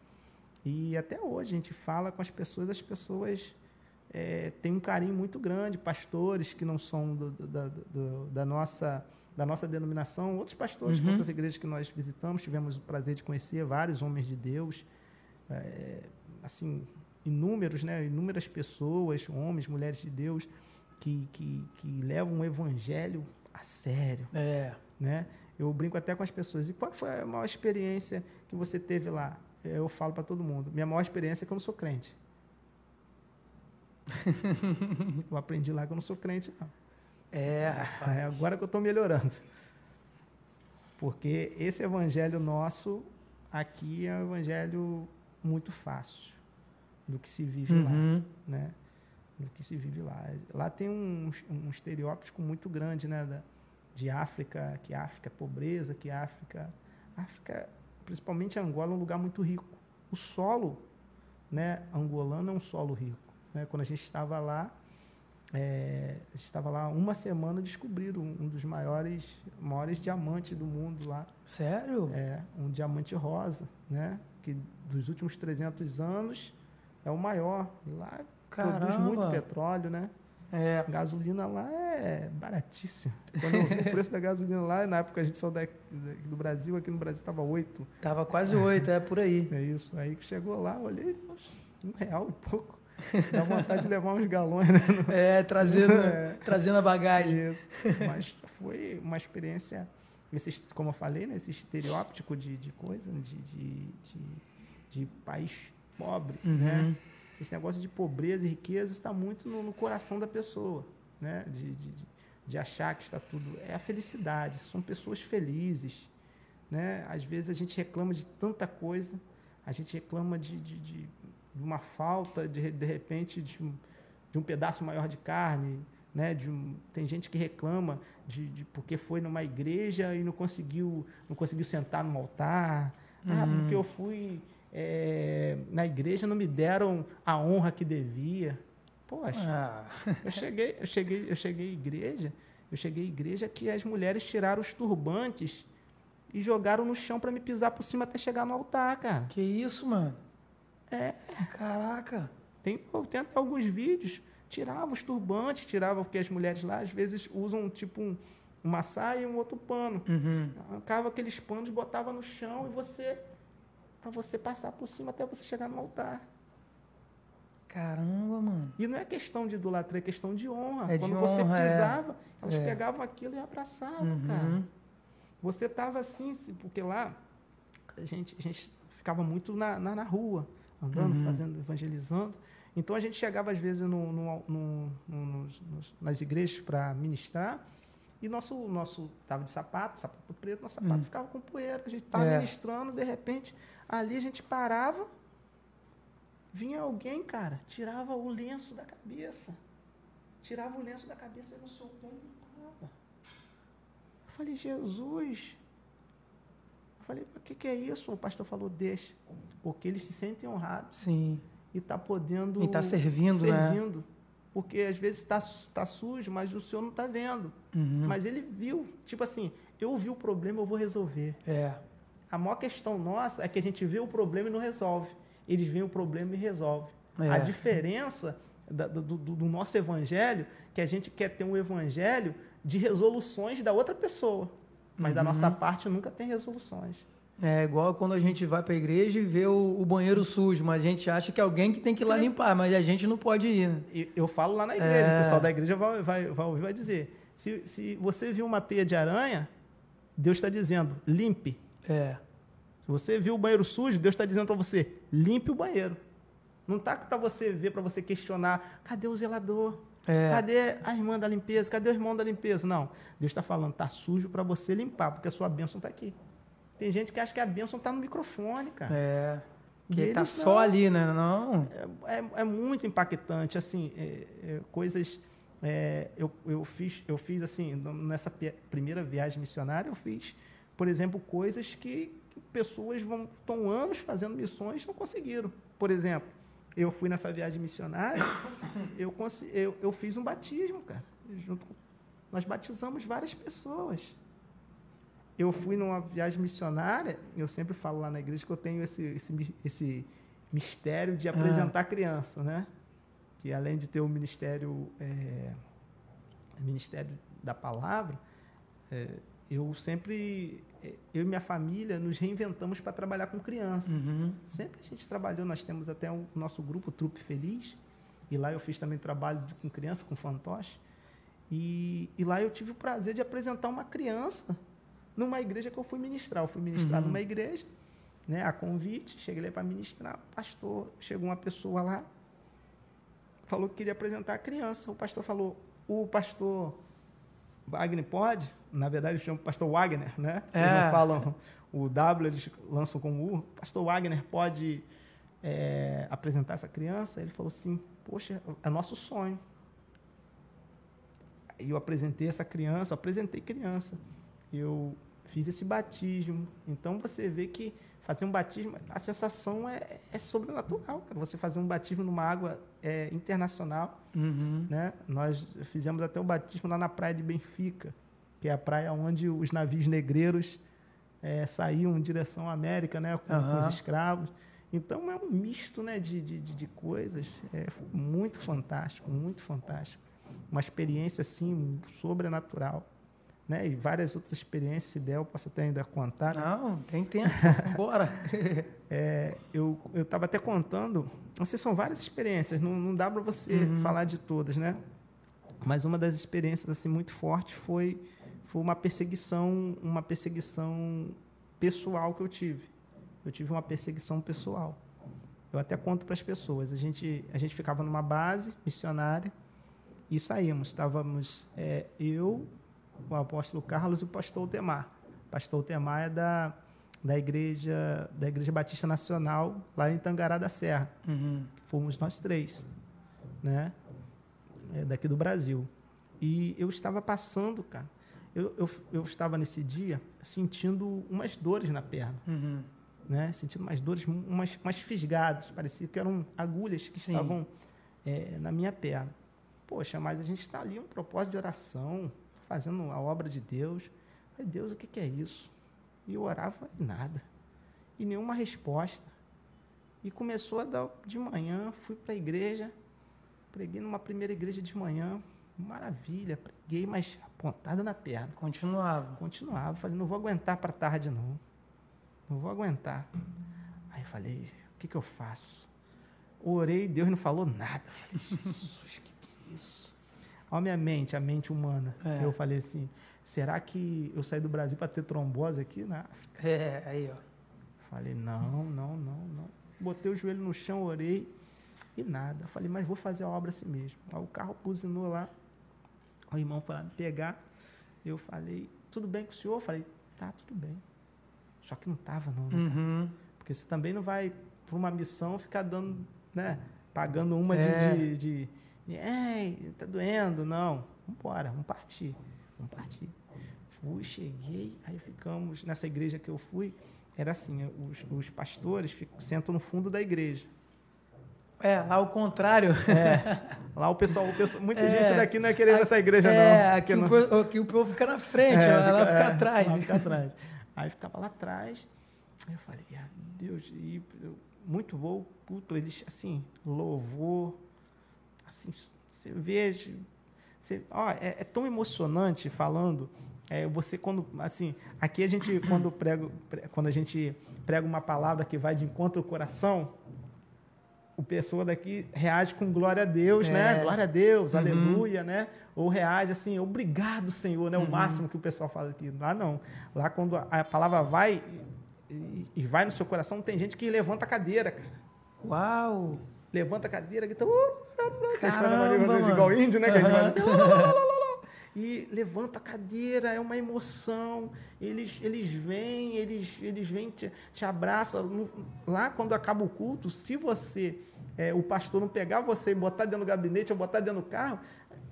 E até hoje a gente fala com as pessoas, as pessoas é, têm um carinho muito grande, pastores que não são do, do, do, da nossa da nossa denominação, outros pastores uhum. de outras igrejas que nós visitamos, tivemos o prazer de conhecer vários homens de Deus, é, assim, inúmeros, né, inúmeras pessoas, homens, mulheres de Deus, que, que, que levam o evangelho a sério. É. Né? Eu brinco até com as pessoas. E qual foi a maior experiência que você teve lá? Eu falo para todo mundo. Minha maior experiência é que eu não sou crente. Eu aprendi lá que eu não sou crente, não. É, é agora que eu estou melhorando. Porque esse evangelho nosso aqui é um evangelho muito fácil do que se vive uhum. lá, né? Do que se vive lá. Lá tem um, um estereótipo muito grande, né? Da, de África, que África é pobreza, que África... África, principalmente Angola, é um lugar muito rico. O solo né, angolano é um solo rico. Né? Quando a gente estava lá, é, estava lá uma semana descobriram um dos maiores maiores diamantes do mundo lá. Sério? É, um diamante rosa, né? Que dos últimos 300 anos é o maior. E lá Caramba. produz muito petróleo, né? É. Gasolina lá é baratíssima. Quando eu vi o preço da gasolina lá, na época a gente saiu daqui, do Brasil, aqui no Brasil estava 8. Tava quase 8, é por aí. É isso. Aí que chegou lá, olhei, um real e pouco. Dá vontade de levar uns galões, né? É, trazendo, é. trazendo a bagagem. Isso. Mas foi uma experiência, esse, como eu falei, né, esse estereótipo de, de coisa, de, de, de, de país pobre, uhum. né? Esse negócio de pobreza e riqueza está muito no, no coração da pessoa, né? De, de, de achar que está tudo... É a felicidade, são pessoas felizes, né? Às vezes a gente reclama de tanta coisa, a gente reclama de, de, de de uma falta, de, de repente, de um, de um pedaço maior de carne. Né, de um, tem gente que reclama de, de, porque foi numa igreja e não conseguiu, não conseguiu sentar no altar. Ah, uhum. porque eu fui é, na igreja não me deram a honra que devia. Poxa, ah. eu cheguei, eu cheguei, eu cheguei à igreja, eu cheguei à igreja que as mulheres tiraram os turbantes e jogaram no chão para me pisar por cima até chegar no altar, cara. Que isso, mano? É. Caraca. Tem, tem até alguns vídeos. Tirava os turbantes, tirava, porque as mulheres lá às vezes usam tipo um, uma saia e um outro pano. Uhum. Arrancava aqueles panos, botava no chão e você. para você passar por cima até você chegar no altar. Caramba, mano. E não é questão de idolatria, é questão de honra. É Quando de você honra, pisava, é. elas é. pegavam aquilo e abraçavam, uhum. cara. Você tava assim, porque lá a gente, a gente ficava muito na, na, na rua andando, uhum. fazendo, evangelizando. Então a gente chegava às vezes no, no, no, nos, nas igrejas para ministrar e nosso nosso tava de sapato, sapato preto, nosso sapato uhum. ficava com poeira. A gente estava é. ministrando, de repente ali a gente parava, vinha alguém, cara, tirava o lenço da cabeça, tirava o lenço da cabeça e não soltou e limpava. Eu falei, Jesus, falei, o que, que é isso? O pastor falou, deixa. Porque eles se sentem honrados. Sim. E está podendo. E está servindo, servindo. Né? Porque às vezes está tá sujo, mas o senhor não está vendo. Uhum. Mas ele viu. Tipo assim, eu vi o problema, eu vou resolver. É. A maior questão nossa é que a gente vê o problema e não resolve. Eles veem o problema e resolvem. É. A diferença da, do, do, do nosso evangelho, que a gente quer ter um evangelho de resoluções da outra pessoa. Mas uhum. da nossa parte nunca tem resoluções. É igual quando a gente vai para a igreja e vê o, o, banheiro sujo, mas a gente acha que é alguém que tem que ir lá limpar, mas a gente não pode ir. Né? Eu falo lá na igreja, é... o pessoal da igreja vai, vai, vai ouvir vai dizer: se, se você viu uma teia de aranha, Deus está dizendo, limpe. É. Se você viu o banheiro sujo, Deus está dizendo para você, limpe o banheiro. Não está para você ver, para você questionar, cadê o zelador? É. Cadê a irmã da limpeza? Cadê o irmão da limpeza? Não. Deus está falando, está sujo para você limpar, porque a sua bênção está aqui. Tem gente que acha que a bênção está no microfone, cara. É. Que está só ali, né? Não. É, é, é muito impactante, assim, é, é coisas. É, eu, eu, fiz, eu fiz, assim, nessa primeira viagem missionária, eu fiz, por exemplo, coisas que, que pessoas vão, estão anos fazendo missões e não conseguiram. Por exemplo, eu fui nessa viagem missionária, eu, eu, eu fiz um batismo, cara. Junto, nós batizamos várias pessoas eu fui numa viagem missionária, eu sempre falo lá na igreja que eu tenho esse, esse, esse mistério de apresentar ah. criança, né? Que além de ter o ministério, é, ministério da palavra, é, eu sempre, eu e minha família, nos reinventamos para trabalhar com criança. Uhum. Sempre a gente trabalhou, nós temos até o nosso grupo, Trupe Feliz, e lá eu fiz também trabalho de, com criança, com fantoche, e, e lá eu tive o prazer de apresentar uma criança numa igreja que eu fui ministrar. Eu fui ministrar uhum. numa igreja, né, a convite, cheguei lá para ministrar. Pastor, chegou uma pessoa lá, falou que queria apresentar a criança. O pastor falou: o pastor Wagner pode? Na verdade, eles chamam pastor Wagner, né? É. Eles não falam o W, eles lançam com U. Pastor Wagner pode é, apresentar essa criança? Ele falou sim. Poxa, é nosso sonho. E eu apresentei essa criança, apresentei criança. Eu fiz esse batismo. Então você vê que fazer um batismo, a sensação é, é sobrenatural. Cara. Você fazer um batismo numa água é, internacional. Uhum. Né? Nós fizemos até o batismo lá na praia de Benfica, que é a praia onde os navios negreiros é, saíam em direção à América né? com, uhum. com os escravos. Então é um misto né, de, de, de coisas. É muito fantástico, muito fantástico. Uma experiência assim sobrenatural né? E várias outras experiências, se der, eu posso até ainda contar. Né? Não, tem tempo, bora. é, eu estava até contando, sei, são várias experiências, não, não dá para você uhum. falar de todas, né? Mas uma das experiências assim muito forte foi foi uma perseguição, uma perseguição pessoal que eu tive. Eu tive uma perseguição pessoal. Eu até conto para as pessoas. A gente a gente ficava numa base missionária e saímos. Estávamos é, eu o apóstolo Carlos e o pastor Temar. Pastor Temar é da, da igreja da igreja Batista Nacional lá em Tangará da Serra. Uhum. Fomos nós três, né? É, daqui do Brasil. E eu estava passando, cara. Eu, eu, eu estava nesse dia sentindo umas dores na perna. Uhum. Né? Sentindo umas dores, umas, umas fisgadas. Parecia que eram agulhas que Sim. estavam é, na minha perna. Poxa, mas a gente está ali um propósito de oração, fazendo a obra de Deus. Falei, Deus, o que, que é isso? E eu orava e nada. E nenhuma resposta. E começou a dar de manhã, fui para a igreja, preguei numa primeira igreja de manhã, maravilha, preguei, mas apontada na perna. Continuava. Continuava. Falei, não vou aguentar para tarde, não. Não vou aguentar. Aí falei, o que, que eu faço? Orei, Deus não falou nada. Falei, Jesus, o que, que é isso? Olha a minha mente, a mente humana. É. Eu falei assim, será que eu saí do Brasil para ter trombose aqui na África? É, aí, ó. Falei, não, não, não, não. Botei o joelho no chão, orei e nada. Falei, mas vou fazer a obra assim mesmo. Aí o carro buzinou lá, o irmão foi lá me pegar. Eu falei, tudo bem com o senhor? Eu falei, tá, tudo bem. Só que não tava, não. Né, uhum. Porque você também não vai para uma missão ficar dando, né? Pagando uma é. de, de, de Ei, tá doendo, não. Vambora, vamos partir. Vamos partir. Fui, cheguei, aí ficamos nessa igreja que eu fui, era assim, os, os pastores ficam, sentam no fundo da igreja. É, lá o contrário. É, lá o pessoal, o pessoal muita é, gente daqui não é querendo essa igreja, é, não. Aqui, não... aqui o povo fica na frente, é, ela fica, fica é, atrás. Ela fica atrás. Aí ficava lá atrás, aí eu falei, ah, Deus, e, muito bom, culto, eles, assim, louvor, assim, você vê, você, ó, é, é, tão emocionante falando é, você quando assim aqui a gente quando prego quando a gente prega uma palavra que vai de encontro ao coração o pessoa daqui reage com glória a Deus, né? é. né? Glória a Deus, uhum. aleluia, né? Ou reage assim, obrigado, Senhor, né? O uhum. máximo que o pessoal fala aqui. Lá não. Lá quando a palavra vai e, e vai no seu coração, tem gente que levanta a cadeira, cara. Uau! Levanta a cadeira, grita. Caramba, igual índio, né? Uhum e levanta a cadeira, é uma emoção. Eles, eles vêm, eles, eles vêm, te, te abraçam. Lá, quando acaba o culto, se você, é, o pastor não pegar você e botar dentro do gabinete ou botar dentro do carro,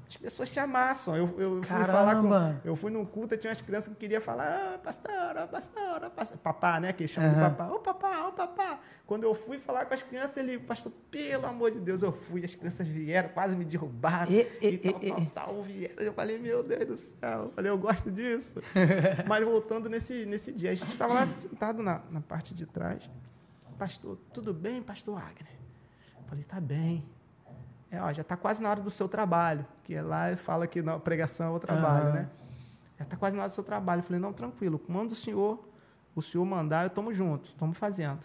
as pessoas te amassam. Eu, eu fui falar com. Eu fui num culto e tinha umas crianças que queriam falar, ah, pastor, oh, pastor, oh, pastor. Papá, né? Que eles chamam uhum. de papá. Ô oh, papá, ô oh, papá. Quando eu fui falar com as crianças, ele, pastor, pelo amor de Deus, eu fui. As crianças vieram, quase me derrubaram. E, e, e tal, e, tal, tal, vieram. Eu falei, meu Deus do céu. Eu falei, eu gosto disso. Mas voltando nesse, nesse dia, a gente estava lá sentado na, na parte de trás. Pastor, tudo bem, pastor Agner? Eu falei, tá bem. É, ó, já está quase na hora do seu trabalho, que é lá ele fala que na pregação é o trabalho, uhum. né? Já está quase na hora do seu trabalho. Eu falei, não, tranquilo, manda o senhor, o senhor mandar, eu tomo junto, estamos fazendo.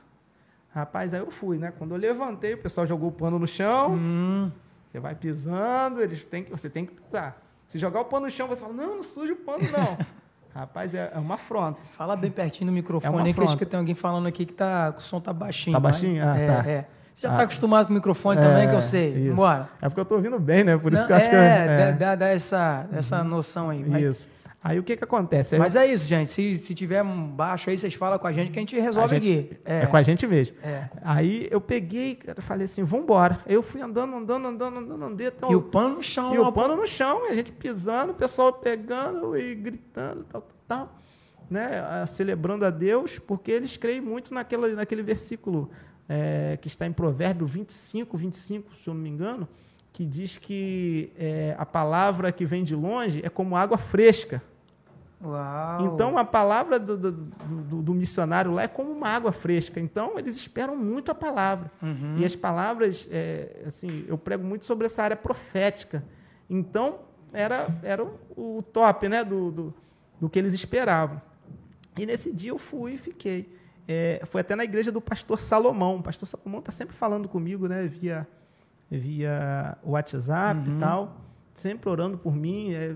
Rapaz, aí eu fui, né? Quando eu levantei, o pessoal jogou o pano no chão, hum. você vai pisando, eles têm que, você tem que pisar. Se jogar o pano no chão, você fala, não, não suja o pano, não. Rapaz, é, é uma afronta. Fala bem pertinho do microfone, é que acho que tem alguém falando aqui que tá, o som tá baixinho. Tá baixinho? Ah, é, tá. É. Já está ah, acostumado com o microfone é, também, que eu sei. Isso. Bora. É porque eu estou ouvindo bem, né? Por isso Não, que eu acho é, que... É, dá, dá essa, essa uhum. noção aí. Mas... Isso. Aí o que que acontece? Mas é isso, gente. Se, se tiver baixo aí, vocês falam com a gente que a gente resolve a gente, aqui. É. é. com a gente mesmo. É. Aí eu peguei, falei assim, vamos embora. Eu fui andando, andando, andando, andando, andando. Então, e o pano no chão. E o pano no chão, e a gente pisando, o pessoal pegando e gritando, tal, tal, tal. Né? Celebrando a Deus, porque eles creem muito naquela, naquele versículo é, que está em Provérbio 25, 25, se eu não me engano, que diz que é, a palavra que vem de longe é como água fresca. Uau. Então a palavra do, do, do, do, missionário lá é como uma água fresca. Então eles esperam muito a palavra. Uhum. E as palavras, é, assim, eu prego muito sobre essa área profética. Então era, era o, top né, do, do, do que eles esperavam. E nesse dia eu fui e fiquei. É, foi até na igreja do pastor Salomão. O pastor Salomão está sempre falando comigo, né? Via, via WhatsApp uhum. e tal, sempre orando por mim. É,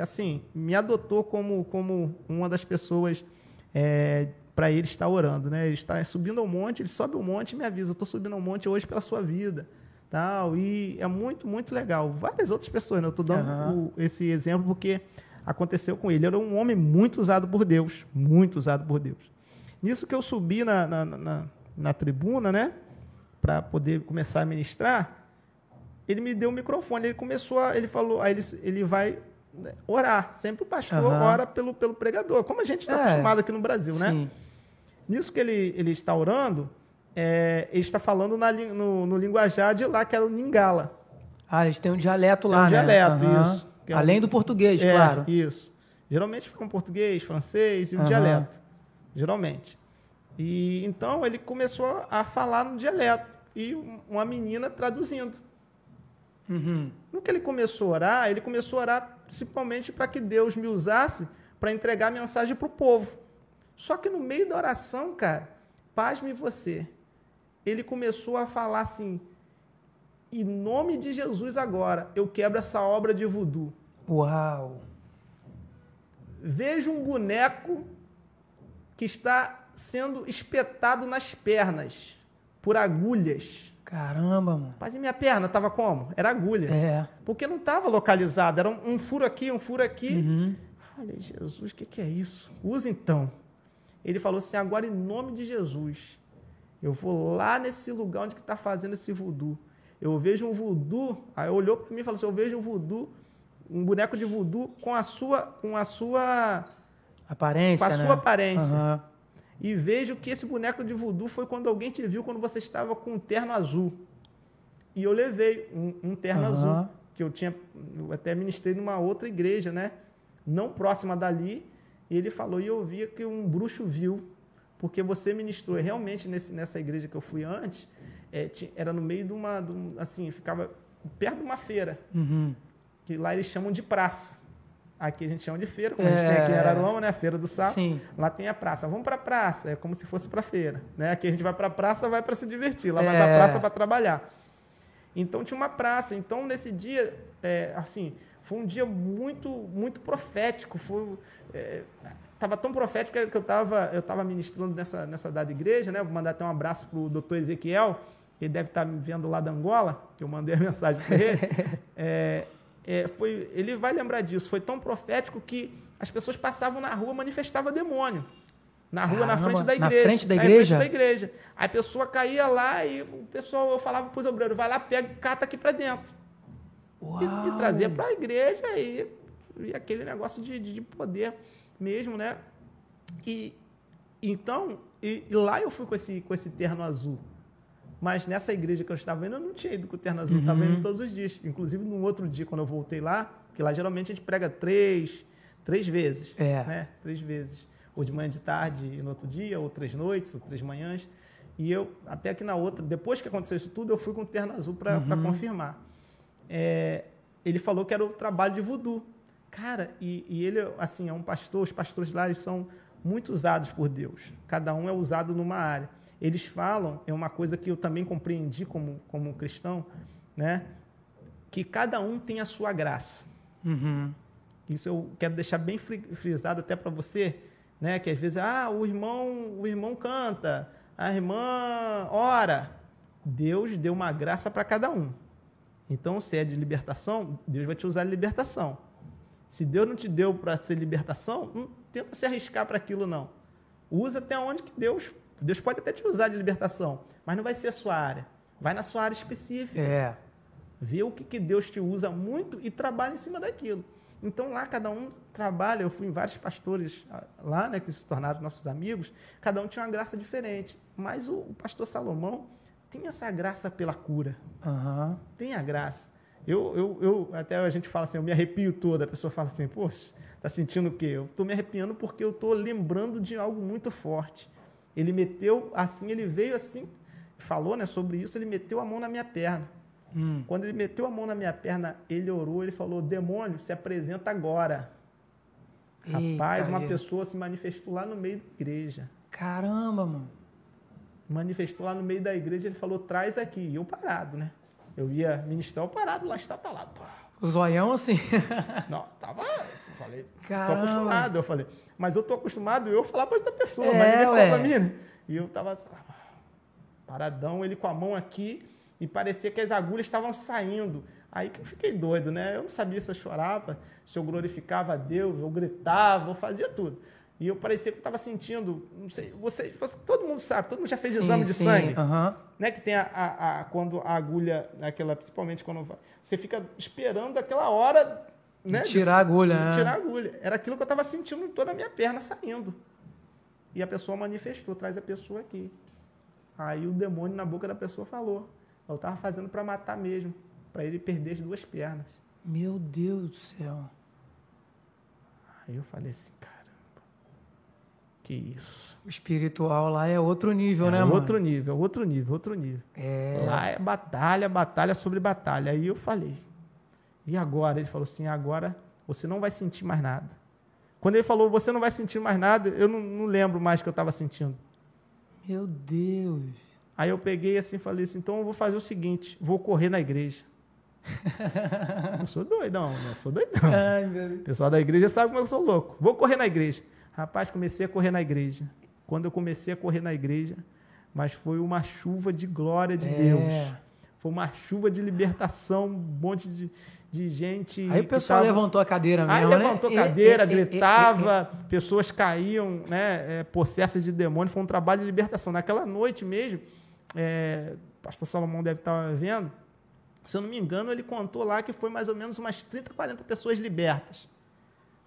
assim, me adotou como, como uma das pessoas é, para ele estar orando, né? Ele está subindo ao monte, ele sobe o monte e me avisa: eu estou subindo ao monte hoje pela sua vida. Tal, e é muito, muito legal. Várias outras pessoas, né? eu estou dando uhum. o, esse exemplo porque aconteceu com ele. Ele era um homem muito usado por Deus, muito usado por Deus. Nisso que eu subi na, na, na, na tribuna, né? Para poder começar a ministrar, ele me deu o microfone. Ele começou a. Ele falou, aí ele, ele vai né, orar. Sempre o pastor uhum. ora pelo, pelo pregador, como a gente está é, acostumado aqui no Brasil, né? sim. né? Nisso que ele, ele está orando, é, ele está falando na, no, no linguajar de lá, que era o Ningala. Ah, eles têm um dialeto Tem lá, um né? dialeto, uhum. isso. É Além um... do português, é, claro. Isso. Geralmente ficam português, francês e o uhum. dialeto geralmente. E então ele começou a falar no dialeto e uma menina traduzindo. Uhum. No que ele começou a orar, ele começou a orar principalmente para que Deus me usasse para entregar a mensagem para o povo. Só que no meio da oração, cara, pasme você, ele começou a falar assim: em nome de Jesus agora, eu quebro essa obra de voodoo. Uau! Vejo um boneco que está sendo espetado nas pernas por agulhas. Caramba, mano. Mas e minha perna estava como? Era agulha. É. Porque não estava localizado. Era um, um, furo aqui, um furo aqui. Uhum. Falei, Jesus, o que, que é isso? Usa então. Ele falou assim: agora, em nome de Jesus, eu vou lá nesse lugar onde está fazendo esse voodoo. Eu vejo um voodoo. Aí olhou para mim e falou assim: eu vejo um voodoo, um boneco de voodoo com a sua, com a sua Aparência, com a né? sua aparência. Uhum. E vejo que esse boneco de voodoo foi quando alguém te viu quando você estava com um terno azul. E eu levei um, um terno uhum. azul, que eu tinha, eu até ministrei numa outra igreja, né? Não próxima dali. E ele falou, e eu via que um bruxo viu, porque você ministrou. E realmente, nesse, nessa igreja que eu fui antes, é, tinha, era no meio de uma, de um, assim, ficava perto de uma feira, uhum. que lá eles chamam de praça. Aqui a gente chama de feira, como é. a gente tem aqui em é. Araruama, né? A feira do sábado. Sim. Lá tem a praça. Vamos para a praça, é como se fosse para feira, né? Aqui a gente vai para a praça, vai para se divertir. Lá é. vai para a praça para trabalhar. Então tinha uma praça. Então nesse dia, é, assim, foi um dia muito, muito profético. Foi, é, tava tão profético que eu estava eu tava ministrando nessa, nessa dada igreja, né? Vou mandar até um abraço para o doutor Ezequiel, que ele deve estar tá me vendo lá da Angola, que eu mandei a mensagem para ele. É, é, foi, ele vai lembrar disso. Foi tão profético que as pessoas passavam na rua manifestava demônio. Na rua, Caramba, na frente da igreja. Na frente da igreja? Na frente da igreja. Aí a pessoa caía lá e o pessoal, eu falava para os obreiros, vai lá, pega, cata aqui para dentro. E, e, trazia para a igreja e, e, aquele negócio de, de, poder mesmo, né? E então, e, e, lá eu fui com esse, com esse terno azul. Mas nessa igreja que eu estava indo, eu não tinha ido com o terno azul, uhum. estava indo todos os dias. Inclusive, no outro dia, quando eu voltei lá, que lá geralmente a gente prega três, três vezes. É. Né? Três vezes. Ou de manhã de tarde e no outro dia, ou três noites, ou três manhãs. E eu, até que na outra, depois que aconteceu isso tudo, eu fui com o terno azul para uhum. confirmar. É, ele falou que era o trabalho de voodoo. Cara, e, e, ele, assim, é um pastor, os pastores lá eles são muito usados por Deus. Cada um é usado numa área. Eles falam, é uma coisa que eu também compreendi como, como cristão, né? Que cada um tem a sua graça. Uhum. Isso eu quero deixar bem frisado até para você, né? Que às vezes, ah, o irmão, o irmão canta, a irmã ora. Deus deu uma graça para cada um. Então, se é de libertação, Deus vai te usar de libertação. Se Deus não te deu para ser libertação, não tenta se arriscar para aquilo, não. Usa até onde que Deus. Deus pode até te usar de libertação, mas não vai ser a sua área. Vai na sua área específica. É. Vê o que, que Deus te usa muito e trabalha em cima daquilo. Então lá cada um trabalha. Eu fui em vários pastores ah, lá, né, que se tornaram nossos amigos. Cada um tinha uma graça diferente. Mas o, o pastor Salomão tem essa graça pela cura. Uhum. Tem a graça. Eu, eu, eu, até a gente fala assim, eu me arrepio toda. A pessoa fala assim, poxa, tá sentindo o quê? Eu estou me arrepiando porque eu estou lembrando de algo muito forte. Ele meteu assim, ele veio assim, falou né, sobre isso, ele meteu a mão na minha perna. Hum. Quando ele meteu a mão na minha perna, ele orou, ele falou, demônio, se apresenta agora. Eita, Rapaz, uma pessoa se manifestou lá no meio da igreja. Caramba, mano manifestou lá no meio da igreja, ele falou, traz aqui. E eu parado, né? Eu ia ministrar, eu parado lá, está parado. O zoião assim? Não, tava, falei, Caramba. tô acostumado, eu falei. Mas eu tô acostumado eu falar para outra pessoa, é, mas ninguém falou para mim, né? E eu tava paradão, ele com a mão aqui, e parecia que as agulhas estavam saindo. Aí que eu fiquei doido, né? Eu não sabia se eu chorava, se eu glorificava a Deus, eu gritava, eu fazia tudo. E eu parecia que eu estava sentindo, não sei, você, todo mundo sabe, todo mundo já fez sim, exame de sim, sangue, né? Que tem a, a, a, quando a agulha, aquela, principalmente quando você fica esperando aquela hora, né? De tirar a agulha. De tirar a agulha. Era aquilo que eu estava sentindo toda a minha perna saindo. E a pessoa manifestou, traz a pessoa aqui. Aí o demônio na boca da pessoa falou, eu estava fazendo para matar mesmo, para ele perder as duas pernas. Meu Deus do céu. Aí eu falei assim, cara que isso. O espiritual lá é outro nível, é né, mano? Outro nível, outro nível, outro nível. É... Lá é batalha, batalha sobre batalha. Aí eu falei. E agora? Ele falou assim: agora você não vai sentir mais nada. Quando ele falou, você não vai sentir mais nada, eu não, não lembro mais o que eu estava sentindo. Meu Deus. Aí eu peguei assim e falei assim: então eu vou fazer o seguinte: vou correr na igreja. não sou doidão, não sou doidão. Ai. O pessoal da igreja sabe como eu sou louco. Vou correr na igreja. Rapaz, comecei a correr na igreja. Quando eu comecei a correr na igreja, mas foi uma chuva de glória de é. Deus. Foi uma chuva de libertação, um monte de, de gente. Aí o pessoal tava... levantou a cadeira mesmo, Aí né? levantou a cadeira, gritava, pessoas caíam, né, é, possessas de demônio. Foi um trabalho de libertação. Naquela noite mesmo, é, o pastor Salomão deve estar vendo, se eu não me engano, ele contou lá que foi mais ou menos umas 30, 40 pessoas libertas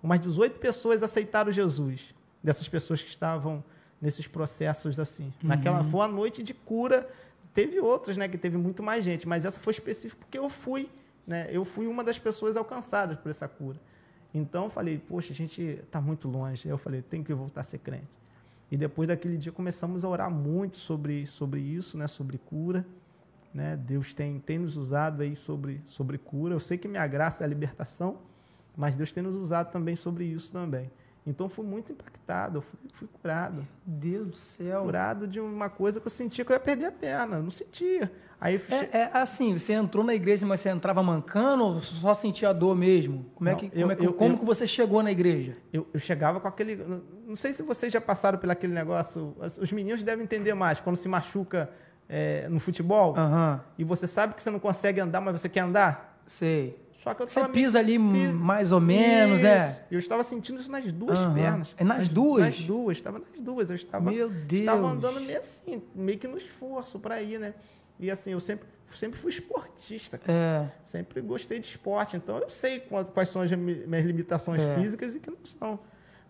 umas 18 pessoas aceitaram Jesus, dessas pessoas que estavam nesses processos assim. Uhum. Naquela foi uma noite de cura. Teve outras, né, que teve muito mais gente, mas essa foi específica porque eu fui, né? Eu fui uma das pessoas alcançadas por essa cura. Então eu falei, poxa, a gente está muito longe. Eu falei, tem que voltar a ser crente. E depois daquele dia começamos a orar muito sobre, sobre isso, né, sobre cura. Né? Deus tem, tem nos usado aí sobre, sobre cura. Eu sei que minha graça é a libertação, mas Deus tem nos usado também sobre isso também. Então fui muito impactado, fui, fui, curado. Meu Deus do céu. Curado de uma coisa que eu sentia que eu ia perder a perna. Não sentia. Aí é, é, assim, você entrou na igreja, mas você entrava mancando ou só sentia dor mesmo? Como é que, como, eu, é que, eu, como eu, que você chegou na igreja? Eu, eu chegava com aquele. Não sei se vocês já passaram por aquele negócio. Os meninos devem entender mais. Quando se machuca é, no futebol uhum. e você sabe que você não consegue andar, mas você quer andar. Sei. Só que eu Você pisa ali pisa... mais ou menos, isso. é? Eu estava sentindo isso nas duas uhum. pernas. É nas, nas duas? Nas duas, estava nas duas. Eu estava, Meu Deus. estava andando meio assim, meio que no esforço para ir, né? E assim, eu sempre, sempre fui esportista. É. Sempre gostei de esporte. Então eu sei quais são as minhas limitações é. físicas e que não são.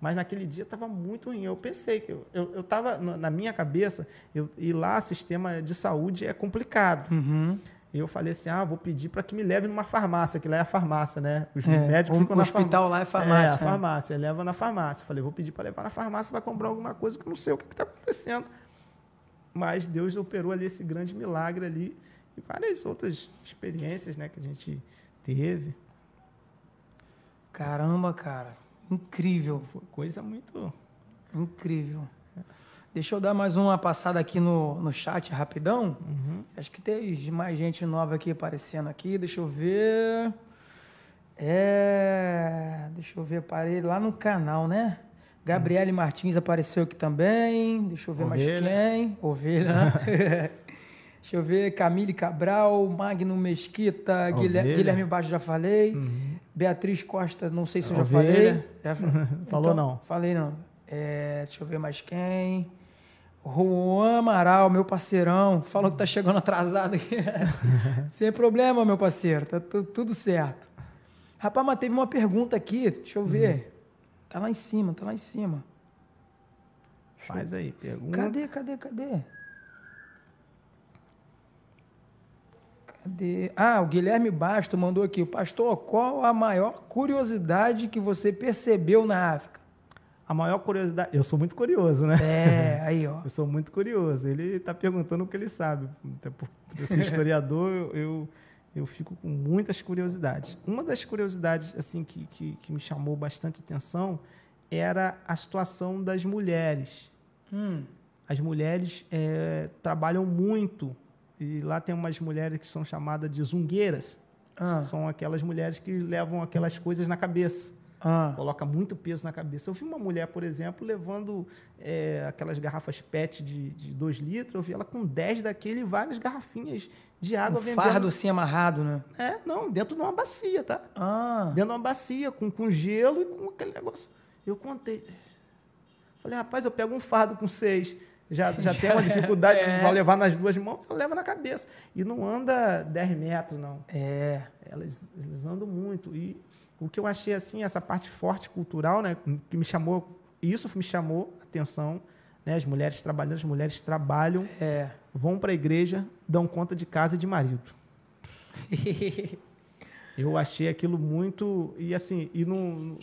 Mas naquele dia estava muito ruim. Eu pensei que eu estava na minha cabeça, eu, e lá sistema de saúde é complicado. Uhum. E eu falei assim: ah, vou pedir para que me leve numa farmácia, que lá é a farmácia, né? Os é, médicos ficam o na hospital lá é farmácia. É, a farmácia, leva na farmácia. falei: vou pedir para levar na farmácia para comprar alguma coisa que eu não sei o que está acontecendo. Mas Deus operou ali esse grande milagre ali e várias outras experiências, né, que a gente teve. Caramba, cara. Incrível. Foi coisa muito. Incrível. Deixa eu dar mais uma passada aqui no, no chat rapidão. Uhum. Acho que tem mais gente nova aqui aparecendo aqui. Deixa eu ver. É. Deixa eu ver, parei lá no canal, né? Gabriele uhum. Martins apareceu aqui também. Deixa eu ver Ovelha. mais quem. Ovelha, né? Deixa eu ver, Camille Cabral, Magno Mesquita, Guilherme, Guilherme Baixo já falei. Uhum. Beatriz Costa, não sei se eu já falei. Já, Falou então, não? Falei não. É, deixa eu ver mais quem. Juan Amaral, meu parceirão, falou que tá chegando atrasado aqui. Sem problema, meu parceiro, tá tudo certo. Rapaz, mas teve uma pergunta aqui, deixa eu ver. Uhum. Tá lá em cima, tá lá em cima. Faz aí, pergunta. Cadê, cadê, cadê? Cadê? Ah, o Guilherme Basto mandou aqui. Pastor, qual a maior curiosidade que você percebeu na África? A maior curiosidade. Eu sou muito curioso, né? É, aí, ó. eu sou muito curioso. Ele está perguntando o que ele sabe. Até por eu ser historiador, eu, eu, eu, fico com muitas curiosidades. Uma das curiosidades assim que, que, que me chamou bastante atenção era a situação das mulheres. Hum. As mulheres é, trabalham muito. E lá tem umas mulheres que são chamadas de zungueiras. Ah. São aquelas mulheres que levam aquelas coisas na cabeça. Ah. Coloca muito peso na cabeça. Eu vi uma mulher, por exemplo, levando é, aquelas garrafas PET de 2 litros. Eu vi ela com 10 daquele e várias garrafinhas de água um vendendo. fardo assim amarrado, né? É, não, dentro de uma bacia, tá? Ah. Dentro de uma bacia, com, com gelo e com aquele negócio. Eu contei. Falei, rapaz, eu pego um fardo com seis. Já, já tem uma dificuldade é. para levar nas duas mãos, você leva na cabeça. E não anda 10 metros, não. É. Elas, eles andam muito. E o que eu achei assim, essa parte forte cultural, né, que me chamou, isso me chamou a atenção, né, as mulheres trabalhando, as mulheres trabalham, é. vão para a igreja, dão conta de casa e de marido. eu achei aquilo muito e assim, e não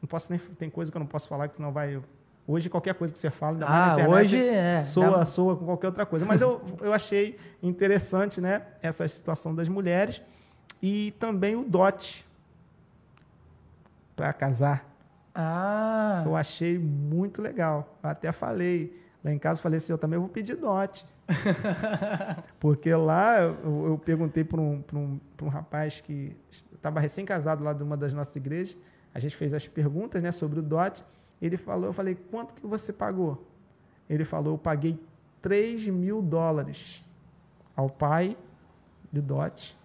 não posso nem tem coisa que eu não posso falar que senão vai Hoje, qualquer coisa que você fala, ainda ah, internet, hoje é, soa, dá... soa com qualquer outra coisa. Mas eu, eu achei interessante né, essa situação das mulheres e também o dote, para casar. Ah. Eu achei muito legal. Eu até falei lá em casa, falei assim, eu também vou pedir dote. Porque lá eu, eu perguntei para um, um, um rapaz que estava recém-casado lá de uma das nossas igrejas. A gente fez as perguntas né, sobre o dote. Ele falou, eu falei, quanto que você pagou? Ele falou, eu paguei 3 mil dólares ao pai de dote.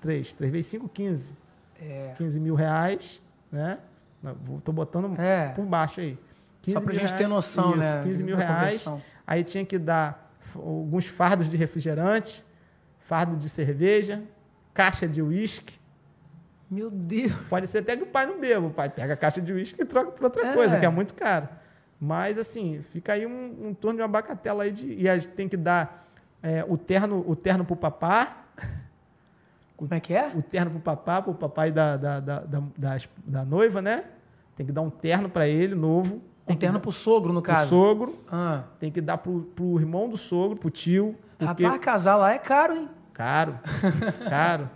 3, 3 vezes 5, 15. É. 15 mil reais né? Estou botando é. por baixo aí. Só para a gente reais, ter noção, isso, né? 15 mil reais. Aí tinha que dar alguns fardos de refrigerante, fardo de cerveja, caixa de uísque. Meu Deus! Pode ser até que o pai não beba. O pai pega a caixa de uísque e troca por outra é. coisa, que é muito caro. Mas, assim, fica aí um, um torno de uma bacatela aí de. E a gente tem que dar é, o terno o terno para o papá. Como é que é? O terno pro papá, pro papai da, da, da, da, da noiva, né? Tem que dar um terno para ele, novo. Um terno dar... pro sogro, no caso? Pro sogro. Ah. Tem que dar pro, pro irmão do sogro, pro tio. Porque... Rapaz, casar lá é caro, hein? Caro. Caro.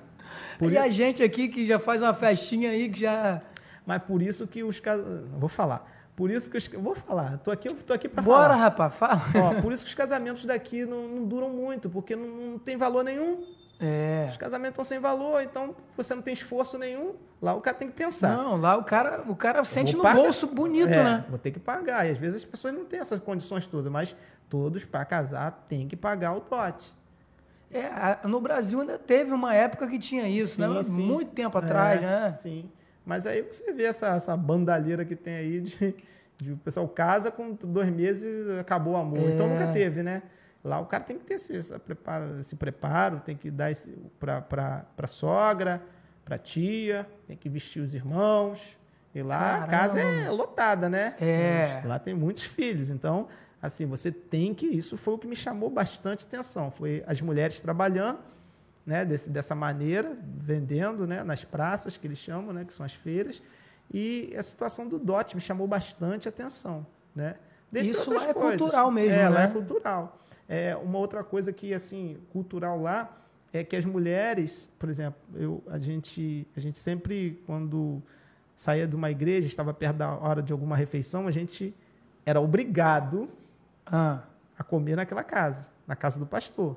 Por e isso... a gente aqui que já faz uma festinha aí que já. Mas por isso que os casamentos. Vou falar. Por isso que os. Vou falar. Tô aqui, tô aqui para falar. Bora, rapaz, fala. Ó, por isso que os casamentos daqui não, não duram muito, porque não, não tem valor nenhum. É. Os casamentos estão sem valor, então você não tem esforço nenhum. Lá o cara tem que pensar. Não, lá o cara, o cara sente no pagar. bolso bonito, é, né? Vou ter que pagar. E às vezes as pessoas não têm essas condições todas, mas todos para casar têm que pagar o dote. É, no Brasil ainda teve uma época que tinha isso, sim, né? Sim. Muito tempo atrás, é, né? Sim. Mas aí você vê essa, essa bandalheira que tem aí de, de o pessoal casa com dois meses acabou o amor. É. Então nunca teve, né? Lá o cara tem que ter esse, esse preparo, esse preparo tem que dar para a sogra, para tia, tem que vestir os irmãos. E lá Caramba. a casa é lotada, né? É. Lá tem muitos filhos. Então, assim, você tem que. Isso foi o que me chamou bastante atenção. Foi as mulheres trabalhando né, desse, dessa maneira, vendendo né, nas praças que eles chamam, né, que são as feiras. E a situação do DOT me chamou bastante atenção. Né? Dentre Isso lá é coisas. cultural mesmo. É, né? lá é cultural. É, uma outra coisa que, assim, cultural lá é que as mulheres, por exemplo, eu, a, gente, a gente sempre, quando saía de uma igreja, estava perto da hora de alguma refeição, a gente era obrigado ah. a comer naquela casa, na casa do pastor.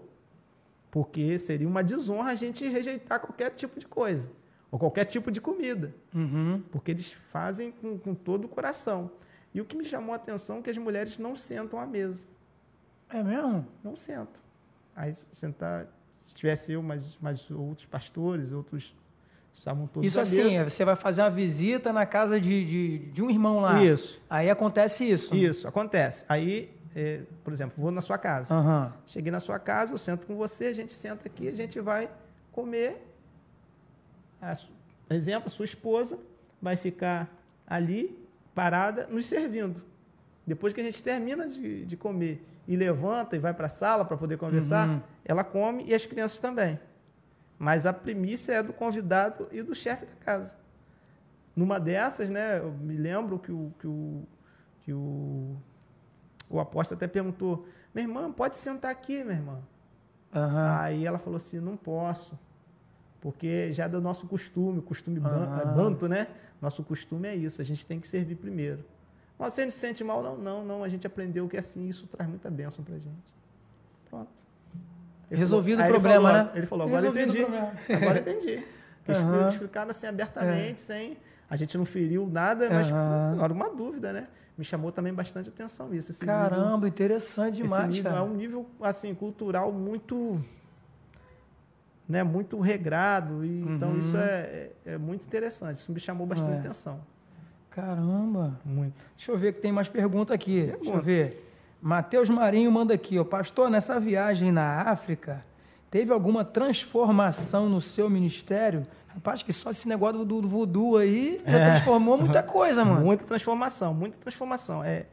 Porque seria uma desonra a gente rejeitar qualquer tipo de coisa, ou qualquer tipo de comida. Uhum. Porque eles fazem com, com todo o coração. E o que me chamou a atenção é que as mulheres não sentam à mesa. É mesmo? Não sento. Aí sentar, se tivesse eu, mas, mas outros pastores, outros estavam todos Isso assim, você vai fazer uma visita na casa de, de, de, um irmão lá. Isso. Aí acontece isso. Isso, acontece. Aí, é, por exemplo, vou na sua casa. Uhum. Cheguei na sua casa, eu sento com você, a gente senta aqui, a gente vai comer. A, exemplo, sua esposa vai ficar ali, parada, nos servindo. Depois que a gente termina de, de comer e levanta e vai para a sala para poder conversar, uhum. ela come e as crianças também. Mas a primícia é do convidado e do chefe da casa. Numa dessas, né, eu me lembro que o, que o, que o, o apóstolo até perguntou: minha irmã, pode sentar aqui, minha irmã. Uhum. Aí ela falou assim: não posso, porque já é do nosso costume, costume uhum. banto, né? Nosso costume é isso, a gente tem que servir primeiro. Mas você não se sente mal? Não, não, não. A gente aprendeu que assim, isso traz muita bênção pra gente. Pronto. Ele Resolvido falou, o problema, falou, né? Ele falou, agora Resolvido entendi. Agora entendi. Uhum. explicaram assim abertamente, é. sem. A gente não feriu nada, mas uhum. era uma dúvida, né? Me chamou também bastante atenção isso. Esse Caramba, nível, interessante demais. Esse nível cara. é um nível assim, cultural muito. Né, muito regrado. E, uhum. Então, isso é, é, é, muito interessante. Isso me chamou bastante é. atenção. Caramba. Muito. Deixa eu ver que tem mais pergunta aqui. Pergunta. Deixa eu ver. Matheus Marinho manda aqui, ó. Pastor, nessa viagem na África, teve alguma transformação no seu ministério? Rapaz, que só esse negócio do, do voodoo aí é. transformou muita coisa, mano. Muita transformação, muita transformação. É,